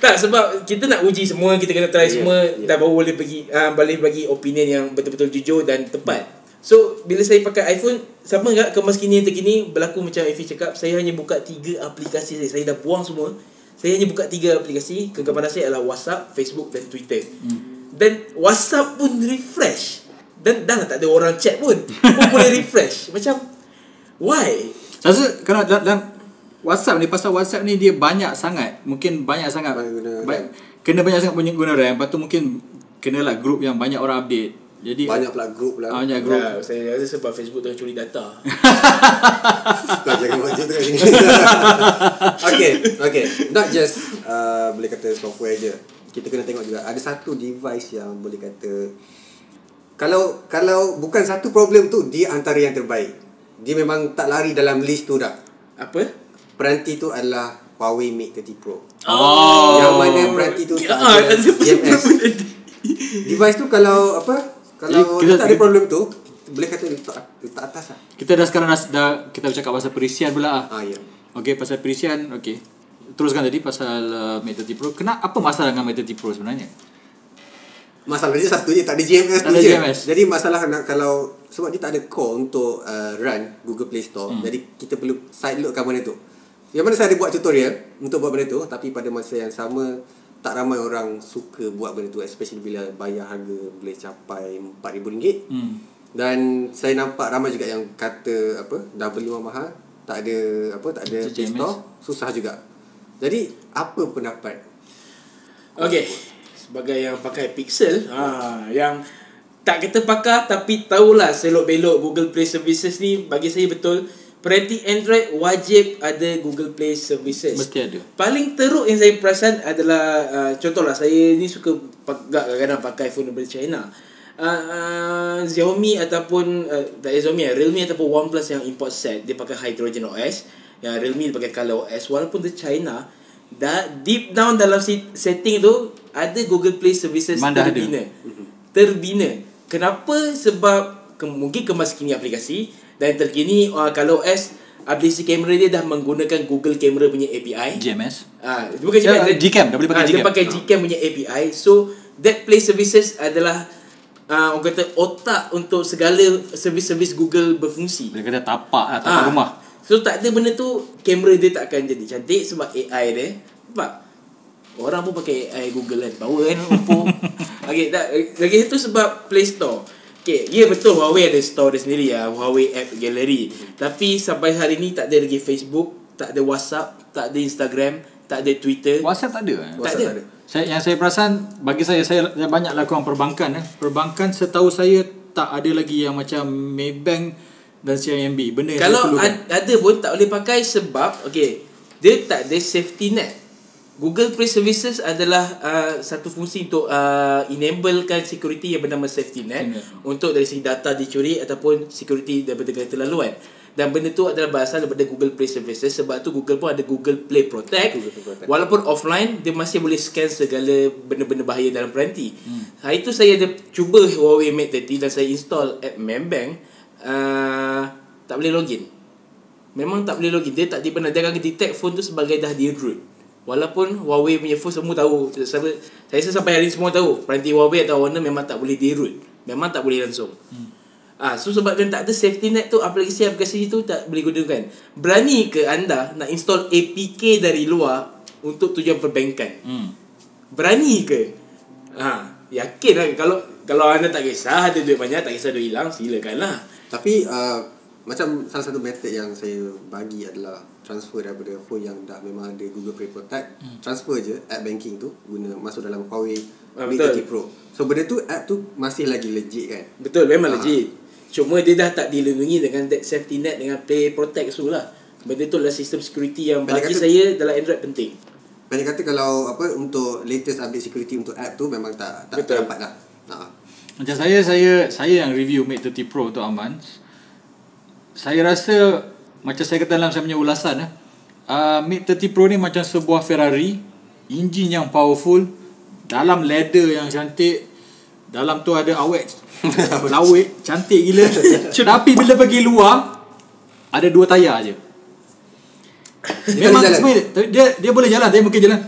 tak sebab kita nak uji semua, kita kena try Yeah, semua yeah. dan baru boleh bagi uh, boleh bagi opinion yang betul-betul jujur dan tepat. So, bila saya pakai iPhone, sama enggak kemas kini yang terkini berlaku macam Efi cakap, saya hanya buka tiga aplikasi saya. Saya dah buang semua. Saya hanya buka tiga aplikasi. Kegemaran saya adalah WhatsApp, Facebook dan Twitter. Hmm. Dan WhatsApp pun refresh. Dan dah lah tak ada orang chat pun. Pun boleh refresh. Macam, why? Saya rasa kalau dalam, dalam WhatsApp ni pasal WhatsApp ni dia banyak sangat. Mungkin banyak sangat. Banyak guna ba- kena banyak sangat punya guna RAM. Lepas tu mungkin kenalah group yang banyak orang update. Jadi Banyak pula group lah. Ah, banyak group. Ya, saya rasa sebab Facebook tengah curi data. Kau jangan macam tu kat sini. Okay Okay. Not just uh, Boleh kata software je. Kita kena tengok juga Ada satu device yang boleh kata Kalau Kalau bukan satu problem tu Dia antara yang terbaik. Dia memang tak lari dalam list tu dah. Apa? Peranti tu adalah Huawei Mate 30 Pro. Oh. Yang mana peranti tu tak Ah, ada ada GMS Device tu kalau Apa Kalau Kita- kita, tak ada problem tu Boleh kata letak, letak atas lah Kita dah sekarang dah, dah kita bercakap pasal perisian pula ah. Ah ya Okey pasal perisian okey. Teruskan tadi pasal uh, 30 Pro. Kenapa apa masalah dengan 30 Pro sebenarnya? Masalah dia satu je Tak ada GMS Tak tu ada je GMS. Jadi masalah nak kalau Sebab dia tak ada core untuk uh, Run Google Play Store hmm. Jadi kita perlu sideloadkan benda tu Yang mana saya ada buat tutorial Untuk buat benda tu Tapi pada masa yang sama Tak ramai orang suka buat benda tu Especially bila bayar harga Boleh capai RM4,000 Hmm. Dan saya nampak ramai juga yang kata Apa Dah beli mahal Tak ada Apa Tak ada. Play Store Susah juga Jadi Apa pendapat Okay Sebagai yang pakai Pixel ha, Yang Tak kata pakar Tapi tahulah Selok-belok Google Play Services ni Bagi saya betul Peranti Android Wajib ada Google Play Services Mesti ada. Paling teruk yang saya perasan adalah uh, Contohlah Saya ni suka pak- Kadang-kadang pakai phone daripada China uh, uh, Xiaomi ataupun uh, Tak Xiaomi Realme ataupun OnePlus yang import set Dia pakai Hydrogen OS Yang Realme dia pakai Color OS Walaupun dia China dah Deep down dalam si- setting tu Ada Google Play Services Memang dah ada. terbina Terbina Kenapa? Sebab ke, Mungkin kemas kini aplikasi Dan terkini uh, Kalau OS Aplikasi kamera dia dah menggunakan Google Camera punya API GMS. Ah, dia bukan Ya, GCam. dia- Gcam, dah boleh pakai ah, Dia Gcam. pakai Gcam punya API. So, that play services adalah uh, orang kata otak untuk segala servis-servis Google berfungsi. Dia kata tapak lah, tapak Ah. rumah. So, tak ada benda tu, kamera dia tak akan jadi cantik sebab AI dia. Nampak? Orang pun pakai AI Google kan. Power kan, Oppo. okay, tak, lagi satu sebab Play Store. Okay, ya betul Huawei ada store dia sendiri ya, Huawei App Gallery. Tapi sampai hari ni tak ada lagi Facebook, tak ada WhatsApp, tak ada Instagram, tak ada Twitter. WhatsApp tak ada. eh? Tak WhatsApp ada. Saya yang saya perasan bagi saya saya, saya banyak lakukan perbankan eh. Perbankan setahu saya tak ada lagi yang macam Maybank dan CIMB. Benda yang Kalau ad, ada pun tak boleh pakai sebab okay, dia tak ada safety net. Google Play Services adalah uh, satu fungsi untuk uh, enablekan security yang bernama safety net Net. untuk dari segi data dicuri ataupun security daripada kereta laluan. Dan benda tu adalah berasal daripada Google Play Services sebab tu Google pun ada Google Play Protect. Google Play Protect. Walaupun offline dia masih boleh scan segala benda-benda bahaya dalam peranti. Hmm. Hari tu saya ada cuba Huawei Mate 30 dan saya install app Membank uh, tak boleh login. Memang tak boleh login. Dia tak tiba dia akan detect phone tu sebagai dah di root. Walaupun Huawei punya phone semua tahu. Saya, saya rasa sampai hari ni semua tahu. Peranti Huawei atau Honor memang tak boleh di root. memang tak boleh langsung. Hmm. Ah, so sebabkan tak ada safety net tu aplikasi-aplikasi itu tak boleh gunakan. Berani ke anda nak install APK dari luar untuk tujuan perbankan? Hmm. Berani ke? Ha, yakin lah kalau kalau anda tak kisah ada duit banyak tak kisah duit hilang silakan lah. Tapi uh, macam salah satu method yang saya bagi adalah transfer daripada phone yang dah memang ada Google Play Protect hmm. transfer je app banking tu guna masuk dalam Huawei Ah, Mate betul. 30 Pro. So benda tu app tu masih lagi legit kan. Betul memang Ah. legit. Cuma dia dah tak dilindungi dengan that safety net dengan Play Protect tu lah. Benda tu adalah sistem security yang bagi kata- saya dalam Android penting. Banyak kata kalau apa untuk latest update security untuk app tu memang tak tak Betul. dapat lah. Ha. Macam saya saya saya yang review Mate 30 Pro tu Aman. Saya rasa macam saya kata dalam saya punya ulasan eh. Uh, Mate 30 Pro ni macam sebuah Ferrari, enjin yang powerful, dalam leather yang cantik, dalam tu ada awet lawet cantik gila. Tapi bila pergi luar ada dua tayar aje. Memang sebenarnya dia, dia boleh jalan tapi mungkin jalan.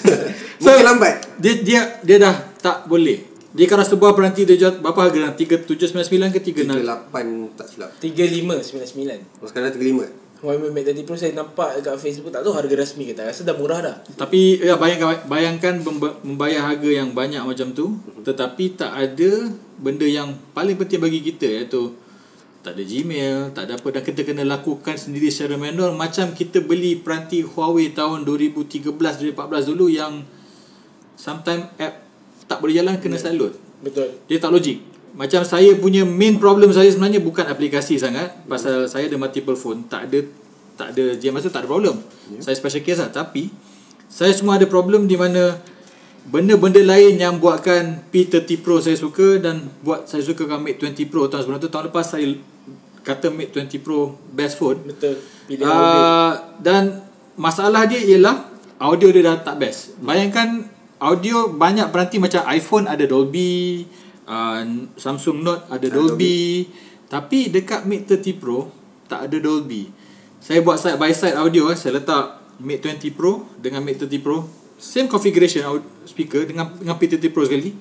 Mungkin lambat. Dia dia dia dah tak boleh. Dia kalau sebuah peranti dia jual berapa harga? 3799 ke 36? 38 tak silap. 3599. Oh, sekarang dah 35. Huawei Mate 30 Pro saya nampak dekat Facebook tak tahu harga rasmi ke tak rasa dah murah dah. Tapi ya bayangkan bayangkan memba- membayar harga yang banyak macam tu tetapi tak ada benda yang paling penting bagi kita iaitu tak ada Gmail, tak ada apa dan kita kena lakukan sendiri secara manual macam kita beli peranti Huawei tahun 2013 2014 dulu yang sometimes app tak boleh jalan kena load. Betul. Dia tak logik. Macam saya punya main problem saya sebenarnya bukan aplikasi sangat pasal saya ada multiple phone, tak ada tak ada dia masa tak ada problem. Yeah. Saya special case lah tapi saya semua ada problem di mana benda-benda lain yang buatkan P30 Pro saya suka dan buat saya suka dengan Mate 20 Pro tahun sebelum tu tahun lepas saya kata Mate 20 Pro best phone. Betul. Pilih uh. Uh, dan masalah dia ialah audio dia dah tak best. Bayangkan audio banyak peranti macam iPhone ada Dolby, uh, Samsung Note ada Dolby, tapi dekat Mate 30 Pro tak ada Dolby. Saya buat side by side audio eh. saya letak Mate 20 Pro dengan Mate 30 Pro same configuration speaker dengan dengan P30 Pro sekali.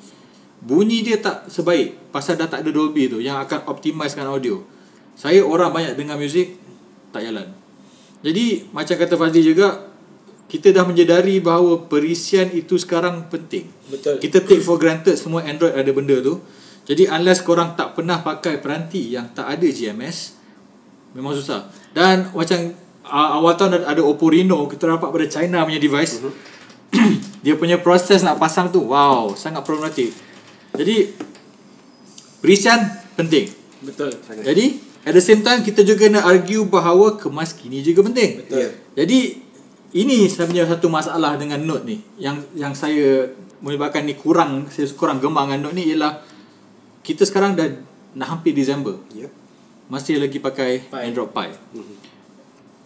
Bunyi dia tak sebaik pasal dah tak ada Dolby tu yang akan optimizekan audio. Saya orang banyak dengar muzik tak jalan. Jadi macam kata Fazli juga kita dah menyedari bahawa perisian itu sekarang penting. Betul. Kita take for granted semua Android ada benda tu. Jadi unless korang tak pernah pakai peranti yang tak ada GMS memang susah. Dan macam uh, awal tahun ada, Oppo Reno kita dapat pada China punya device. Uh-huh. dia punya proses nak pasang tu wow sangat problematik. Jadi perisian penting. Betul. Jadi at the same time kita juga nak argue bahawa kemas kini juga penting. Betul. Ya. Jadi ini sebenarnya satu masalah dengan Note ni yang yang saya menyebabkan ni kurang saya kurang gemar dengan Note ni ialah kita sekarang dah nak hampir Disember Ya. masih lagi pakai Pi. Android Pie.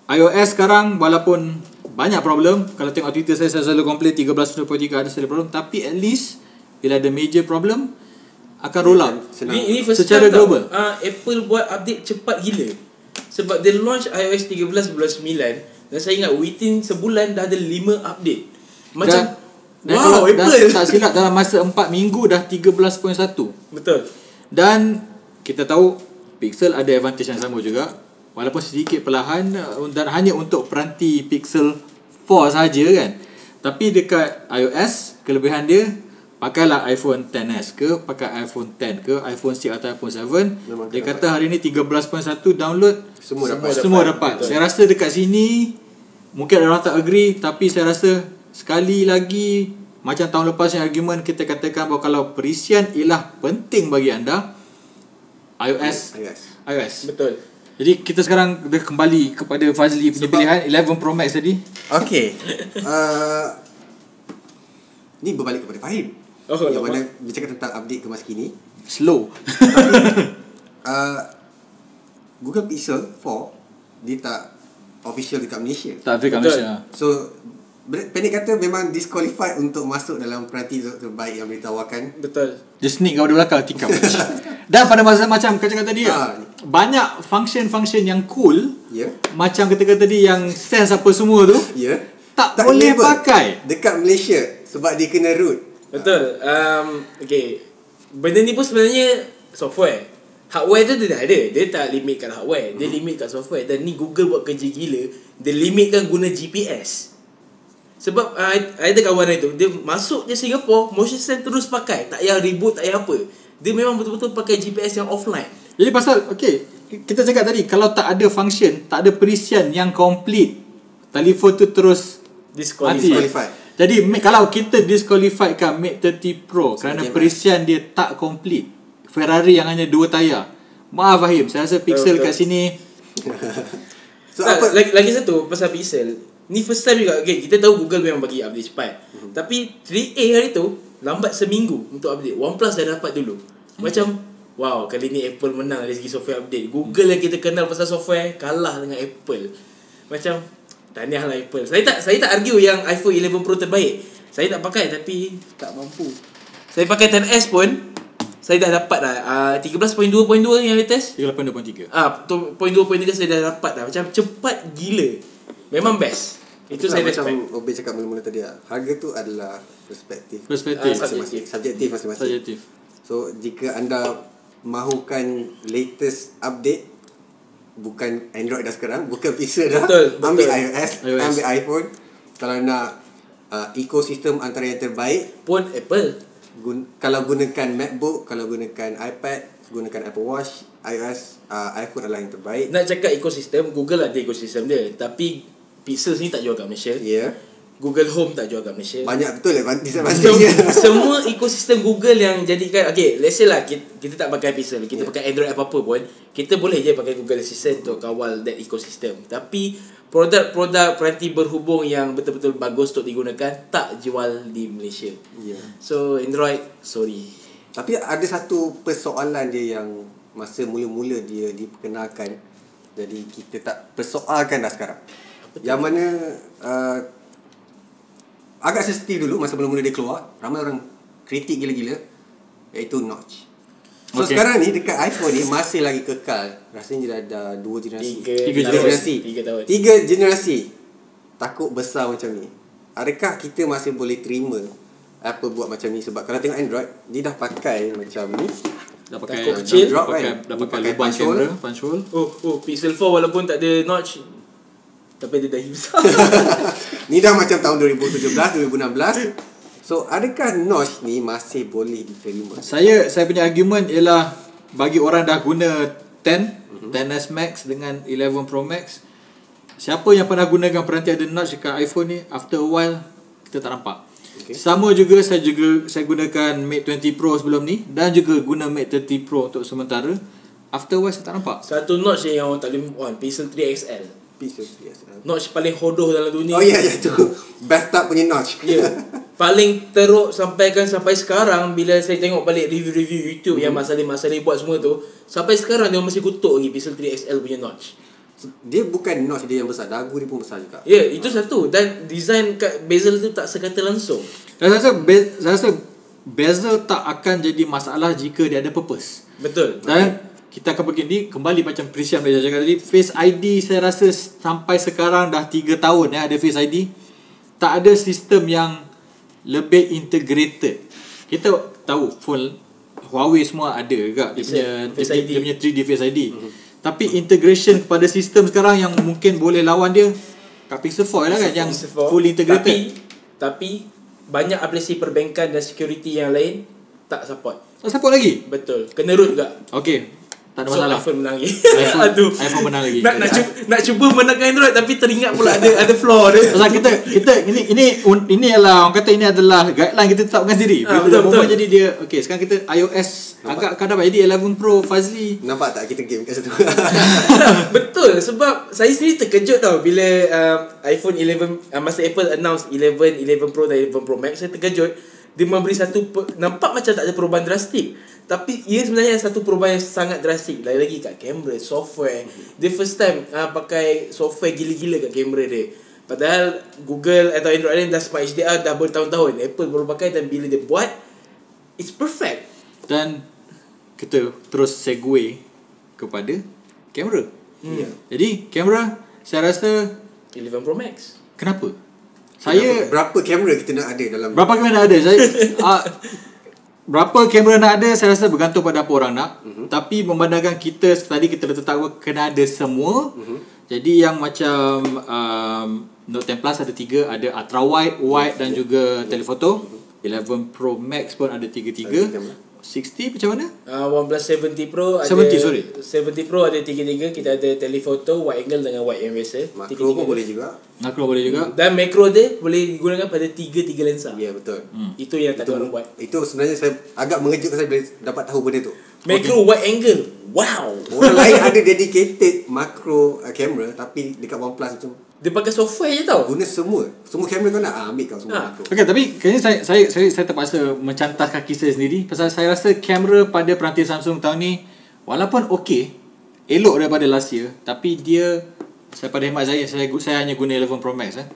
iOS sekarang walaupun banyak problem kalau tengok Twitter saya saya selalu complain 13.23 ada selalu problem tapi at least bila ada major problem akan roll out. Senang. Ini, ini first Secara time global. Tau, uh, Apple buat update cepat gila. Sebab dia launch iOS 13 bulan 9 dan saya ingat within sebulan dah ada 5 update. Macam dan, dan wow Apple. Dan, tak silap dalam masa 4 minggu dah 13.1. Betul. Dan kita tahu Pixel ada advantage yang sama juga walaupun sedikit perlahan uh, dan hanya untuk peranti Pixel 4 saja kan. Tapi dekat iOS kelebihan dia pakailah iPhone XS ke pakai iPhone 10 ke iPhone 6 atau iPhone 7 Memang dia kata hari ni 13.1 download Semua Semua dapat. semua dapat. dapat. Saya rasa dekat sini mungkin ada orang tak agree tapi saya rasa sekali lagi macam tahun lepas yang argument kita katakan bahawa kalau perisian ialah penting bagi anda iOS iOS. iOS. Betul. Jadi kita sekarang dah kembali kepada Fazli punya Sebab- pilihan 11 Pro Max tadi. Okay. uh, ni berbalik kepada Fahim. Oh, yang lama. mana bercakap tentang update kemas kini. Slow. Uh, Google Pixel 4 dia tak official dekat Malaysia. tak ada kat Betul. Malaysia. So ber- pendek kata memang disqualified untuk masuk dalam peranti ter- terbaik yang ditawarkan. Betul. Dia sneak kau di belakang tikam. Dan pada masa macam kau cakap tadi Ah. banyak function-function yang cool Ya. macam ketika tadi yang sense apa semua tu Ya. Tak boleh enable pakai. dekat Malaysia sebab dia kena root. Betul. Um, okay. benda ni pun sebenarnya software. Hardware tu dia dah ada. Dia tak limit kat hardware. Dia limit kat software. Dan ni Google buat kerja gila. Dia limitkan guna GPS. Sebab uh, ada kawan itu dia masuk je Singapore, motion sense terus pakai. Tak payah reboot, tak payah apa. Dia memang betul-betul pakai GPS yang offline. Jadi pasal okay, kita cakap tadi kalau tak ada function, tak ada perisian yang complete, telefon tu terus Disqualified. Jadi kalau kita disqualified kan Mate 30 Pro kerana Sebab perisian dia tak complete. Ferrari yang hanya dua tayar. Maaf Fahim, saya rasa pixel Betul. kat sini So tak, apa lagi, lagi satu pasal pixel. Ni first time juga. Okay, kita tahu Google memang bagi update cepat. Mhm. Tapi 3A hari tu lambat seminggu untuk update. OnePlus dah dapat dulu. Macam wow, kali ni Apple menang dari segi software update. Google yang kita kenal pasal software kalah dengan Apple. Macam tahniah lah Apple. Saya tak saya tak argue yang iPhone 11 Pro terbaik. Saya tak pakai tapi tak mampu. Saya pakai 10S pun saya dah dapat dah uh, 13.2.2 yang latest. 38.3. Ah, tu point 2 point 3 saya dah dapat dah. Macam cepat gila. Memang best. Itu saya macam. Obe cakap mula-mula tadi lah. Harga tu adalah perspektif. Perspektif Ah, Masing-masing. Subjektif masing-masing. subjektif. So jika anda mahukan latest update bukan Android dah sekarang, bukan Pixel dah. Betul, betul. Ambil iOS, iOS. ambil iPhone. Kalau nak uh, ekosistem antara yang terbaik, Pun Apple. Gun, kalau gunakan MacBook, kalau gunakan iPad, gunakan Apple Watch, iOS, uh, iPhone adalah yang terbaik. Nak cakap ekosistem, Google ada ekosistem dia. Tapi Pixel ni tak jual kat Malaysia. Ya. Yeah. Google Home tak jual kat Malaysia. Banyak betul lah Sem- disadvantage semua ekosistem Google yang jadikan Okay let's say lah Kita, kita tak pakai Pixel Kita Yeah. pakai Android apa-apa pun Kita boleh je pakai Google Assistant Untuk kawal that ekosistem Tapi Produk-produk peranti berhubung Yang betul-betul bagus untuk digunakan Tak jual di Malaysia Ya. So Android Sorry Tapi ada satu persoalan dia yang masa mula-mula dia diperkenalkan jadi kita tak persoalkan dah sekarang. Yang mana uh, agak sensitif dulu masa mula-mula dia keluar, ramai orang kritik gila-gila iaitu notch. So Okay. sekarang ni dekat iPhone ni masih lagi kekal. Rasanya dah ada dua generasi. Tiga, Tiga tahun. generasi. Tiga tahun Tiga generasi. Takut besar macam ni. Adakah kita masih boleh terima Apple buat macam ni sebab kalau tengok Android dia dah pakai macam ni Dah pakai Takut kecil. dah pakai, Kan? dah Dia pakai pakai lubang punch hole. kamera, punch hole. Oh, oh Pixel 4 walaupun tak ada notch Tapi dia dahi besar Ni dah macam tahun 2017 2016 So adakah notch ni masih boleh diterima Saya saya punya argument ialah bagi orang dah guna 10, 10s Max dengan 11 Pro Max, siapa yang pernah gunakan peranti ada notch dekat iPhone ni after a while kita tak nampak. Okay. Sama juga saya juga saya gunakan Mate 20 Pro sebelum ni dan juga guna Mate 30 Pro untuk sementara. After a while saya tak nampak. Satu notch yang orang tak boleh move on Pixel 3 XL Pixel yes. Notch paling hodoh dalam dunia Oh ya ya tu Bathtub punya notch Ya. Paling teruk sampaikan sampai sekarang bila saya tengok balik review-review YouTube yang Mas Salim Mas Salim buat semua tu, sampai sekarang dia masih kutuk lagi Pixel 3 XL punya notch. Dia bukan notch dia yang besar Dagu dia pun besar juga Ya, itu satu dan design kat bezel tu tak sekata langsung. Saya rasa be- saya rasa bezel tak akan jadi masalah jika dia ada purpose. Betul. Dan kita akan begini kembali macam Prisian dia cakap tadi Face ID saya rasa sampai sekarang dah 3 tahun ya ada Face ID tak ada sistem yang lebih integrated. Kita tahu phone Huawei semua ada juga dia punya dia, dia punya 3D Face ID. Tapi integration kepada sistem sekarang yang mungkin boleh lawan dia kat Pixel 4 lah kan yang Pixel 4. full integrated. Tapi tapi banyak aplikasi perbankan dan security yang lain tak support. tak support lagi. Betul. Kena root juga. Okey. Tak ada So masalah. iPhone menang lagi. iPhone- Aduh. iPhone menang lagi. Nak nak cuba, nak cuba menangkan Android tapi teringat pula ada ada flaw dia. Pasal kita kita ini ini ini adalah orang kata ini adalah guideline kita tetapkan sendiri. Bila betul, betul. jadi dia okey sekarang kita iOS agak akan dapat jadi 11 Pro Fazli. Nampak tak kita game kat situ Betul sebab saya sendiri terkejut tau bila uh, iPhone 11 uh, masa Apple announce 11, 11 Pro dan 11 Pro Max saya terkejut dia memberi satu nampak macam tak ada perubahan drastik tapi ia sebenarnya satu perubahan yang sangat drastik. Lagi-lagi kat kamera software. Dia first time uh, pakai software gila-gila kat kamera dia. Padahal Google atau Android lain dah smart HDR dah bertahun-tahun. Apple baru pakai dan bila dia buat it's perfect. Dan kita terus segue kepada kamera. Ya. Jadi kamera saya rasa 11 Pro Max. Kenapa? Saya Berapa kamera kita nak ada dalam berapa kamera ada? Saya uh, Berapa kamera nak ada Saya rasa bergantung pada apa orang nak uh-huh. Tapi memandangkan kita Tadi kita letak apa Kena ada semua uh-huh. Jadi yang macam um, Note 10 Plus ada tiga Ada ultra wide Wide dan juga telephoto uh-huh. 11 Pro Max pun ada tiga-tiga. 60 macam mana? Uh, OnePlus 70 Pro ada 70, sorry. 70 Pro ada tiga-tiga kita ada telephoto wide angle dengan wide yang biasa Makro Tiga-tiga pun boleh juga. Makro boleh juga dan macro dia boleh digunakan pada tiga-tiga lensa Ya, betul. Hmm. itu yang tak orang buat Itu sebenarnya saya agak mengejutkan saya bila dapat tahu benda tu. macro wide angle wow Orang lain ada dedicated macro uh, camera tapi dekat OnePlus tu dia pakai software je tau guna semua. Semua kamera kau nak ah, ambil kau semua Ha. Okay, tapi kayaknya saya, saya saya saya terpaksa mencantah kaki saya sendiri pasal saya rasa kamera pada peranti Samsung tahun ni walaupun okey, elok daripada last year, tapi dia saya pada hemat saya saya saya hanya guna 11 Pro Max eh.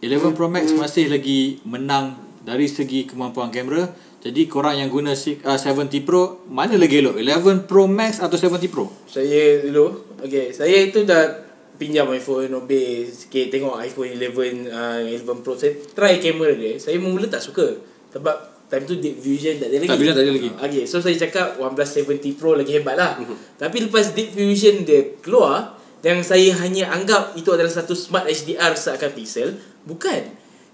11 Pro Max masih lagi menang dari segi kemampuan kamera. Jadi korang yang guna si- uh, 70 Pro mana lagi elok? 11 Pro Max atau 70 Pro? Saya dulu Okay Saya itu dah Pinjam iPhone Obey sikit Tengok iPhone 11 uh, 11 Pro. Saya try kamera dia. Saya mula tak suka. Sebab Time tu Deep Fusion tak ada lagi. Tak, ada lagi. Okay. So saya cakap OnePlus 70 Pro lagi hebat lah. Tapi lepas Deep Fusion dia keluar Yang saya hanya anggap Itu adalah satu Smart HDR Seakan pixel Bukan.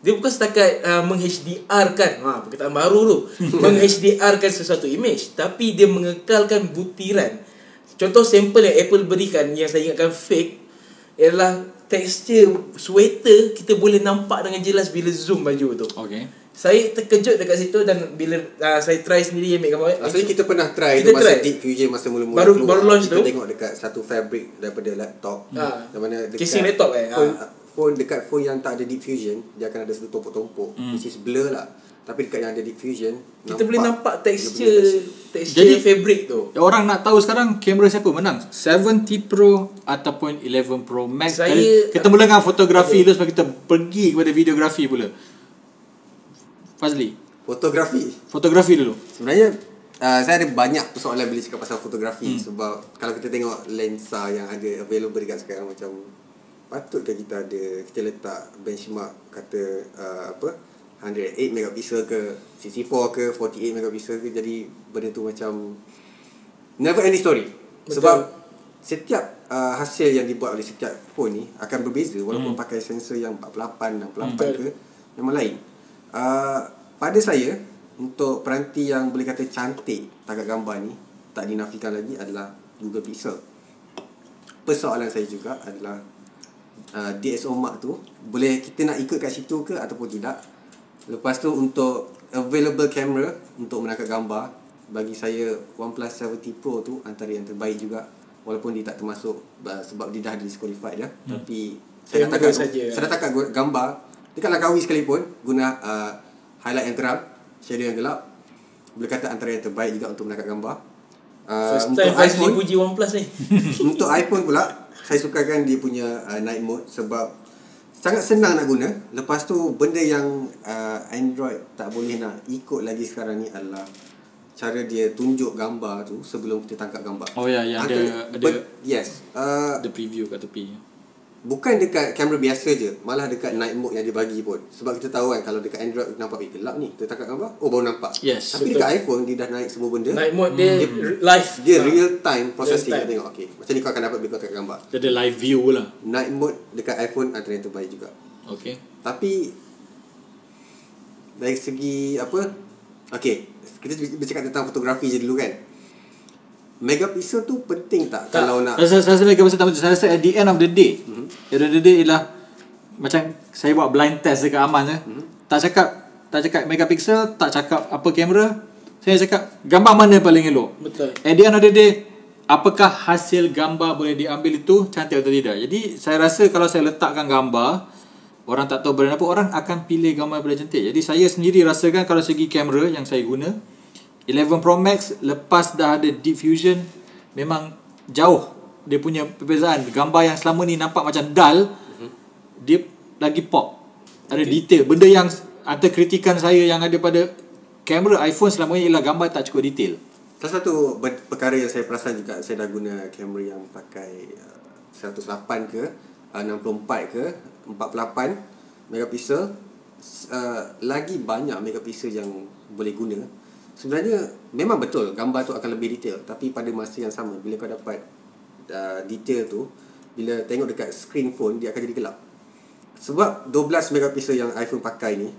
Dia bukan setakat uh, meng-HDR kan ha, Perkataan baru tu. Meng-HDR kan sesuatu image Tapi dia mengekalkan butiran. Contoh sampel yang Apple berikan Yang saya ingatkan fake Ialah tekstur sweater Kita boleh nampak dengan jelas Bila zoom baju tu Okay. Saya terkejut dekat situ Dan bila uh, saya try sendiri Ambil gambar Rasanya kita pernah try Kita tu masa try. Deep Fusion masa mula-mula Baru- keluar. baru launch kita tu. tengok dekat satu fabric daripada laptop. Ha. Yang mana dekat Casing laptop eh? Phone, Ha. phone dekat phone yang tak ada Deep Fusion, dia akan ada satu tompok-tompok. Hmm. Which is blur lah. Tapi dekat yang ada Deep Fusion, Kita boleh nampak punya Tekstur. Jadi- fabric tu. Orang nak tahu sekarang kamera siapa? Menang. 70 Pro ataupun 11 Pro Max. Saya- Kali- Kita mula dengan fotografi dulu Sebab kita pergi kepada videografi pula. Fazli. Fotografi. Fotografi dulu. Sebenarnya uh, saya ada banyak persoalan bila cakap pasal fotografi. Hmm. sebab kalau kita tengok lensa yang ada available dekat sekarang macam patutkah kita ada kita letak benchmark kata uh, apa 108 megapixel ke 64 ke 48 megapixel ke jadi benda tu macam never ending story. Betul. sebab setiap uh, hasil yang dibuat oleh setiap phone ni akan berbeza walaupun pakai sensor yang 48 68 ke memang lain. Uh, pada saya untuk peranti yang boleh kata cantik tangkap gambar ni tak dinafikan lagi adalah Google Pixel. Persoalan saya juga adalah uh, DSO Mark tu boleh kita nak ikut kat situ ke ataupun tidak lepas tu untuk available camera untuk menangkap gambar bagi saya OnePlus 70 Pro tu antara yang terbaik juga. Walaupun dia tak termasuk uh, sebab dia dah disqualified dah hmm. tapi saya dah tangkap saja. saya dah gu- gambar. Dekat Langkawi sekalipun guna uh, highlight yang terang shadow yang gelap boleh kata antara yang terbaik juga untuk menangkap gambar. Uh, First untuk iPhone puji OnePlus ni. Untuk iPhone pula saya sukakan dia punya uh, night mode sebab sangat senang nak guna. Lepas tu benda yang uh, Android tak boleh nak ikut lagi sekarang ni adalah cara dia tunjuk gambar tu sebelum kita tangkap gambar. Oh ya, yang ada- Antara- ada- but, yes uh, Ada preview kat tepi bukan dekat kamera biasa je malah dekat night mode yang dia bagi pun sebab kita tahu kan kalau dekat Android kita nampak eh gelap ni kita tangkap gambar oh baru nampak Yes, tapi betul. dekat iPhone dia dah naik semua benda Night mode dia live dia Ha. real time processing Real time. kita tengok okay macam ni kau akan dapat bila kau tangkap gambar Dia ada live view lah night mode dekat iPhone antara yang terbaik juga. Okay Tapi dari segi apa? Okay, kita bercakap tentang fotografi je dulu kan. Megapixel tu penting tak, Tak, kalau nak Saya, saya rasa Mega Pixel tak penting. Saya rasa at the end of the day mm-hmm. At the end of the day ialah Macam saya buat blind test dekat Aman eh. Mm-hmm. Tak cakap Tak cakap megapixel Tak cakap apa kamera Saya cakap Gambar mana yang paling elok Betul At the end of the day Apakah hasil gambar boleh diambil itu Cantik atau tidak Jadi saya rasa Kalau saya letakkan gambar Orang tak tahu brand apa Orang akan pilih gambar yang paling cantik Jadi saya sendiri rasakan Kalau segi kamera yang saya guna 11 Pro Max Lepas dah ada Deep Fusion Memang jauh Dia punya perbezaan. Gambar yang selama ni nampak macam dull Dia lagi pop. Ada detail. Benda yang Antara kritikan saya yang ada pada Kamera iPhone selama ni Ialah gambar tak cukup detail. Salah satu ber- perkara yang saya perasan juga Saya dah guna kamera yang pakai uh, 108 ke uh, 64 ke 48 megapixel. Uh, Lagi banyak megapixel yang boleh guna sebenarnya memang betul gambar tu akan lebih detail tapi pada masa yang sama bila kau dapat uh, detail tu bila tengok dekat screen phone dia akan jadi gelap. Sebab 12 megapixel yang iPhone pakai ni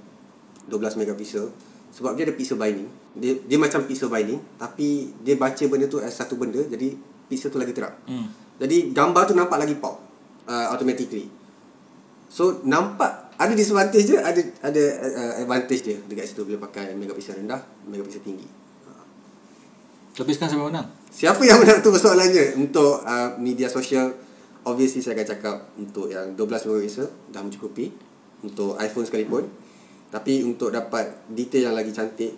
12 megapixel sebab dia ada pixel binding. Dia dia macam pixel binding tapi dia baca benda tu as satu benda jadi pixel tu lagi terang. Hmm. jadi gambar tu nampak lagi pop uh, automatically. So nampak ada disadvantage dia ada ada uh, advantage dia. Dekat situ bila pakai megapixel rendah megapixel tinggi. Tapi sekarang siapa menang? Siapa yang menang tu persoalannya? Untuk uh, media sosial Obviously saya akan cakap Untuk yang 12 megapixel Dah mencukupi. Untuk iPhone sekalipun. Tapi untuk dapat Detail yang lagi cantik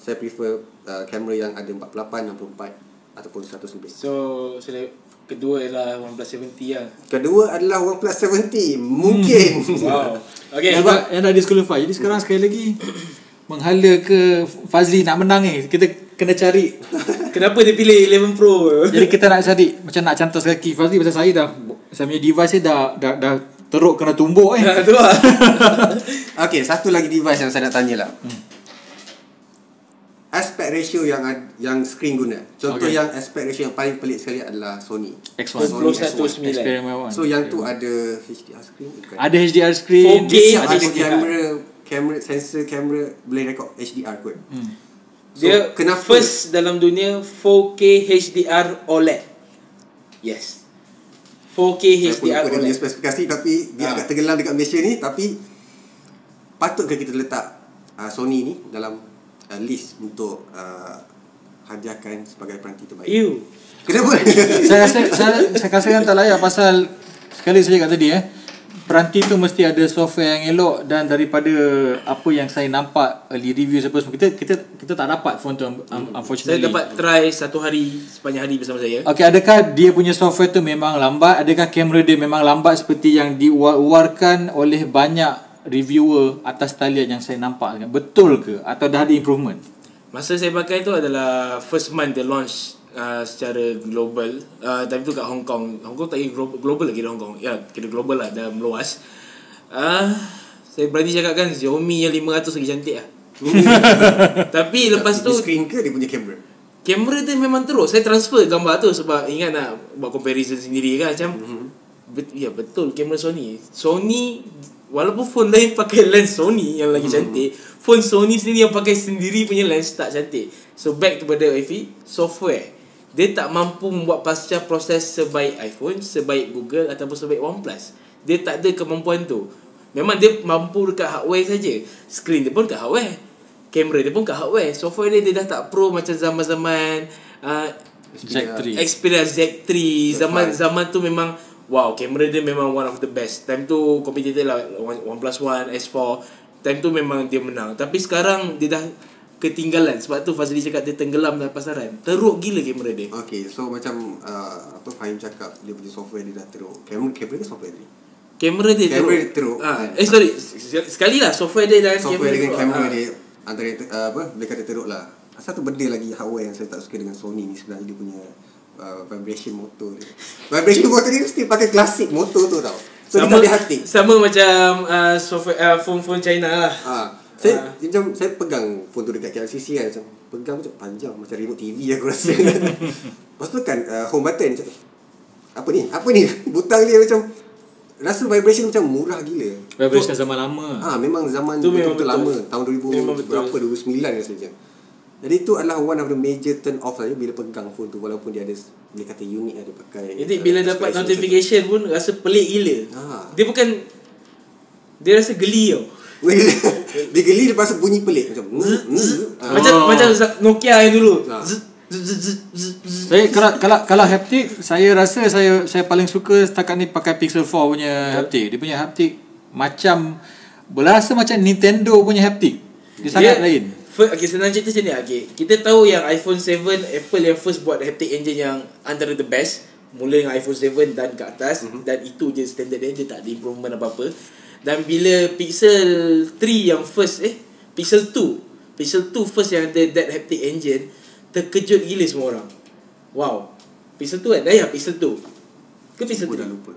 Saya prefer uh, Kamera yang ada 48 64 Ataupun 100 lebih. So sele- kedua ialah OnePlus 70 lah. Kedua adalah OnePlus 70 Mungkin Wow. Okay. Yang, dah- yang dah disqualify Jadi sekarang sekali lagi Menghala ke Fazli nak menang ni Kita kena cari Kenapa dia pilih 11 Pro? Jadi kita nak cari Macam nak cantas kaki Fazli pasal saya dah Saya punya device ni dah Dah, dah teruk kena tumbuk eh Ha, tu lah. Okay satu lagi device yang saya nak tanya lah Aspect ratio yang yang screen guna Contoh Okay. yang aspect ratio yang paling pelik sekali adalah Sony X1 Sony 21.9. Eksperimen So yang tu ada HDR screen bukan? Ada HDR screen 4K. Dia siap ada kamera kamera sensor kamera boleh record HDR kot. hmm. So, Dia kenapa first dalam dunia 4K HDR OLED. Yes. 4K saya HDR lupa dia OLED. spesifikasi tapi dia Ha. agak tenggelam dekat Malaysia ni tapi patutkah kita letak uh, Sony ni dalam uh, list untuk uh, hadiahkan sebagai peranti terbaik. You. Kenapa? saya rasa saya, saya rasa yang tak layak pasal sekali saya cakap tadi eh peranti tu mesti ada software yang elok dan daripada apa yang saya nampak early review apa semua kita kita kita tak dapat phone tu un- Saya unfortunately dapat try satu hari sepanjang hari bersama saya. Okey, adakah dia punya software tu memang lambat? Adakah kamera dia memang lambat seperti yang diuar-uarkan oleh banyak reviewer atas talian yang saya nampak? Betul ke? Atau dah ada improvement? Masa saya pakai tu adalah first month dia launch uh, secara global. Uh, time tu kat Hong Kong. Hong Kong tak kira global, global lagi Hong Kong. Ya, kira global lah dah meluas. Uh, saya berani cakapkan Xiaomi yang 500 lagi cantik lah. Tapi lepas tu Di screen ke dia punya kamera? kamera tu memang teruk. Saya transfer gambar tu sebab ingat nak buat comparison sendiri kan macam mm-hmm. bet, ya betul kamera Sony. Sony walaupun phone lain pakai lens Sony yang lagi mm-hmm. cantik, phone Sony sendiri yang pakai sendiri punya lens tak cantik. So back kepada Ifi, software. Dia tak mampu membuat pasca proses sebaik iPhone, sebaik Google ataupun sebaik OnePlus. Dia tak ada kemampuan tu. Memang dia mampu dekat hardware saja. Screen dia pun kat hardware. Kamera dia pun kat hardware. Software dia, dia dah tak pro macam zaman-zaman uh, Z3. Xperia Z3 zaman zaman tu memang wow kamera dia memang one of the best time tu competitor lah One- OnePlus One S4 time tu memang dia menang tapi sekarang dia dah ketinggalan sebab tu Fazli cakap dia tenggelam dalam pasaran teruk gila kamera dia Okay, so macam uh, apa Fahim cakap dia punya software dia dah teruk. Kamera kamera ke software dia? kamera dia Kamera teruk, dia teruk. Ah, eh sorry sekali lah software dia dan software dengan teruk. kamera Ah. dia antara uh, apa boleh kata teruk lah. Satu benda lagi hardware yang saya tak suka dengan Sony ni sebenarnya dia punya uh, vibration motor dia. Vibration motor dia mesti pakai klasik motor tu tau. So dia tak ada haptic. sama macam uh, software uh, phone-phone China lah Ah, saya Ah. macam saya pegang phone tu dekat KLCC kan macam pegang macam panjang macam remote TV aku rasa. Lepas tu kan uh, home button macam apa ni? Apa ni? Butang dia macam rasa vibration macam murah gila. Vibration zaman lama. Ah memang zaman Tu tu memang betul, betul. lama tahun 2000 Memang betul. berapa 2009 rasanya. Jadi itu adalah one of the major turn off saja bila pegang phone tu walaupun dia ada boleh kata unik ada pakai. Jadi uh, bila dapat expression notification pun rasa pelik gila. Ah. Dia bukan dia rasa geli tau. dia geli lepas tu bunyi pelik macam zzz, zzz. Ah. Macam Oh. macam Nokia yang dulu. Zzz, zzz. Saya kalau kalau kalau haptic saya rasa saya saya paling suka setakat ni pakai Pixel 4 punya haptic. Dia punya haptic macam berasa macam Nintendo punya haptic. Dia sangat lain. First, okay, senang cerita macam ni. Okay. Kita tahu yang iPhone 7, Apple yang first buat haptic engine yang antara the best. Mula dengan iPhone 7 dan ke atas. Mm-hmm. Dan itu je standard dia. Dia tak ada improvement apa-apa. Dan bila Pixel 3 yang first, eh, Pixel 2. Pixel 2 first yang ada that haptic engine. Terkejut gila semua orang. Wow. Pixel 2 kan? Dah ya, Pixel 2. Ke Pixel Aku dah 3? lupa.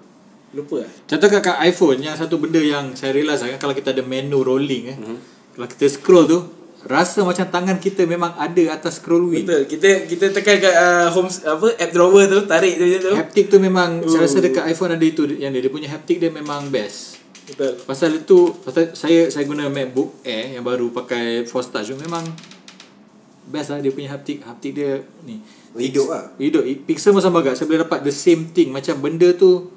Lupa lah. Contoh kat, kat iPhone yang satu benda yang saya realise kan kalau kita ada menu rolling eh. Mm-hmm. Kalau kita scroll tu rasa macam tangan kita memang ada atas scroll wheel. Betul. Kita kita tekan kat uh, home apa app drawer tu, tarik tu je tu. Haptic tu memang saya rasa dekat iPhone ada itu yang dia, dia punya haptic dia memang best. Betul. Pasal itu pasal saya saya guna MacBook Air yang baru pakai Force Touch tu memang best lah dia punya haptic. Haptic dia ni Hidup lah. hidup pixel pun sama agak saya boleh dapat the same thing macam benda tu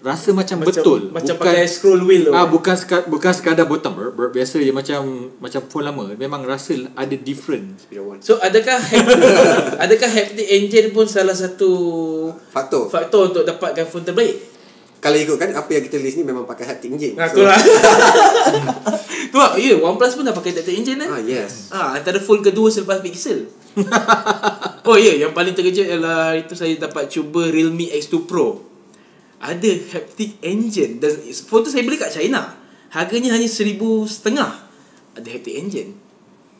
rasa macam, betul Macam pakai scroll wheel tu. ah bukan sekadar, bukan sekadar bottom ber, ber, biasa je macam macam phone lama memang rasa ada different. So adakah haptic, adakah haptic engine pun salah satu Faktor. faktor untuk dapatkan phone terbaik? Kalau ikutkan apa yang kita list ni memang pakai haptic engine. Nah, tu lah. tu lah. Ya, OnePlus pun dah pakai haptic engine eh. Ah yes. Ah, antara phone kedua selepas Pixel. oh ya, yeah, yang paling terkejut ialah itu saya dapat cuba Realme X2 Pro. Ada haptic engine dan phone tu saya beli kat China. Harganya hanya seribu setengah. Ada haptic engine.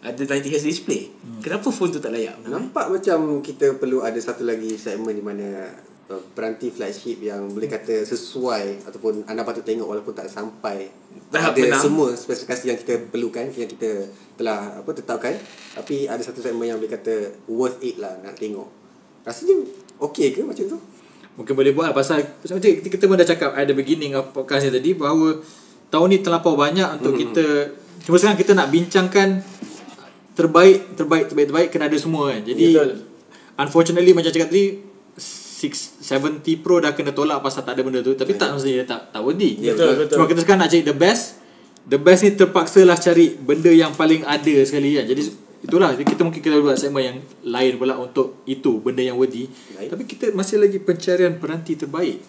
Ada 90Hz display. Hmm. Kenapa phone tu tak layak? Nampak macam kita perlu ada satu lagi segmen di mana uh, peranti flagship yang boleh kata sesuai ataupun anda patut tengok walaupun tak sampai Tahap ada menang. semua spesifikasi yang kita perlukan yang kita telah apa tetapkan tapi ada satu segmen yang boleh kata worth it lah nak tengok rasanya okey ke macam tu Mungkin boleh buat lah pasal macam kita, kita pun dah cakap at the beginning of podcast ni tadi bahawa tahun ni terlampau banyak untuk kita cuma sekarang kita nak bincangkan terbaik terbaik terbaik terbaik kena ada semua kan. Jadi Betul. unfortunately macam cakap tadi 6 70 Pro dah kena tolak pasal tak ada benda tu tapi tak maksudnya tak tak worthy. Ya, Betul, betul. Cuma kita sekarang nak cari the best. The best ni terpaksa lah cari benda yang paling ada sekali kan. Jadi itulah kita mungkin kita buat segmen yang lain pula untuk itu benda yang worthy. Baik. Tapi kita masih lagi pencarian peranti terbaik.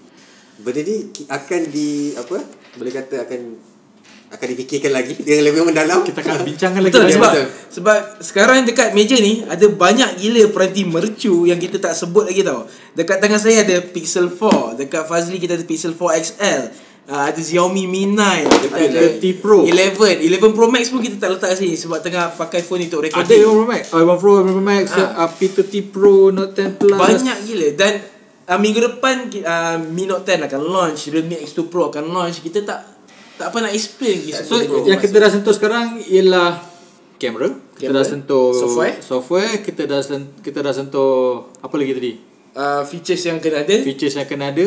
benda ni akan di apa boleh kata akan akan difikirkan lagi dengan lebih mendalam Kita akan bincangkan lagi Betul sebab betul. sebab sekarang dekat meja ni ada banyak gila peranti mercu yang kita tak sebut lagi tau. Dekat tangan saya ada Pixel 4, dekat Fazli kita ada Pixel 4 XL. Uh, ada Xiaomi Mi 9 Kita ada 30 Pro. 11 11 Pro Max pun kita tak letak sini Sebab tengah pakai phone ni untuk Ada recording 11 Pro Max, oh, 11 Pro, 11 Pro Max, Ha. uh, P30 Pro, Note 10 Plus. Banyak gila Dan uh, minggu depan uh, Mi Note 10 akan launch Realme X2 Pro akan launch Kita tak Tak apa nak explain lagi So semua yang kita dah sentuh sekarang ialah kamera. Kita Kamera. dah sentuh Software. software, kita dah sen- kita dah sentuh apa lagi tadi? uh, Features yang kena ada Features yang kena ada.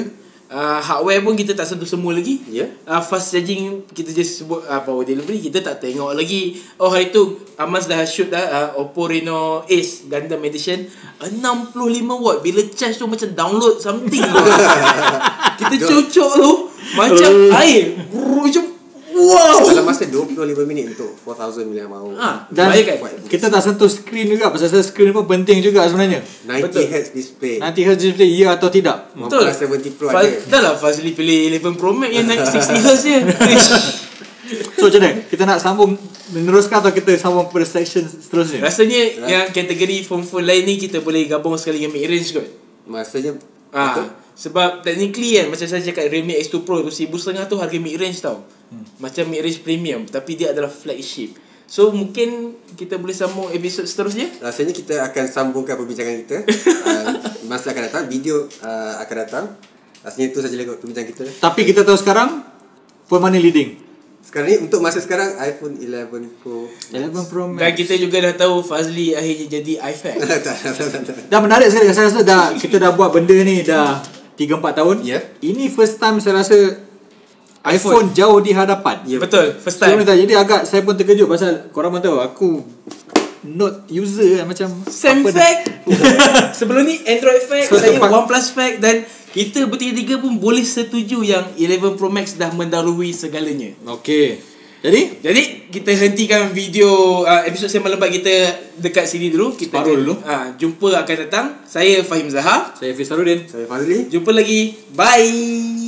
Uh, Hardware pun kita tak sentuh semua lagi. Ya. uh, Fast charging Kita just sebut uh, Power delivery Kita tak tengok lagi. Oh hari tu Amas dah shoot dah uh, Oppo Reno Ace Gundam Edition. 65 watt. Bila charge tu macam download something Kita cucuk tu Macam air Brrr, Macam dalam masa 25 minit untuk 4000 mAh ha, Dan Bayangkan kita tak sentuh screen juga pasal screen pun penting juga sebenarnya. 90 Betul. Hz display Nanti harus display ya atau tidak. Betul OnePlus 70 Pro Fa- ada Dah lah Fazli pilih 11 Pro Max Yang naik 60Hz je So macam mana? Kita nak sambung meneruskan atau kita sambung kepada section seterusnya? Rasanya yang kategori phone-phone lain ni Kita boleh gabung sekali dengan mid-range kot masanya Ah, betul sebab technically kan macam saya cakap Realme X2 Pro tu seribu setengah tu harga mid range tau. Hmm. Macam mid range premium tapi dia adalah flagship. So mungkin kita boleh sambung episod seterusnya. rasanya kita akan sambungkan perbincangan kita uh, masa akan datang video uh, akan datang rasanya itu saja kot perbincangan kita Tapi kita tahu sekarang phone mana leading? sekarang ni untuk masa sekarang iPhone 11 Pro 11 Pro Dan Max. kita juga dah tahu Fazli akhirnya jadi iPad. Dah menarik sekali Saya rasa dah Kita dah buat benda ni Dah 3-4 tahun Ya. Ini first time saya rasa iPhone, jauh di hadapan Ya, Betul, first time. tak, Jadi agak Saya pun terkejut Pasal korang pun tahu Aku Note user kan Macam Same fact. Sebelum ni Android fact, So, saya OnePlus fact dan kita bertiga-tiga pun boleh setuju yang 11 Pro Max dah mendahului segalanya. Okay Jadi Jadi kita hentikan video uh, episod sembang lebat kita dekat sini dulu. Kita Separuh dulu. Uh, jumpa akan datang. Saya Fahim Zahar. Saya Fiz Sarudin saya Fazli Jumpa lagi. Bye.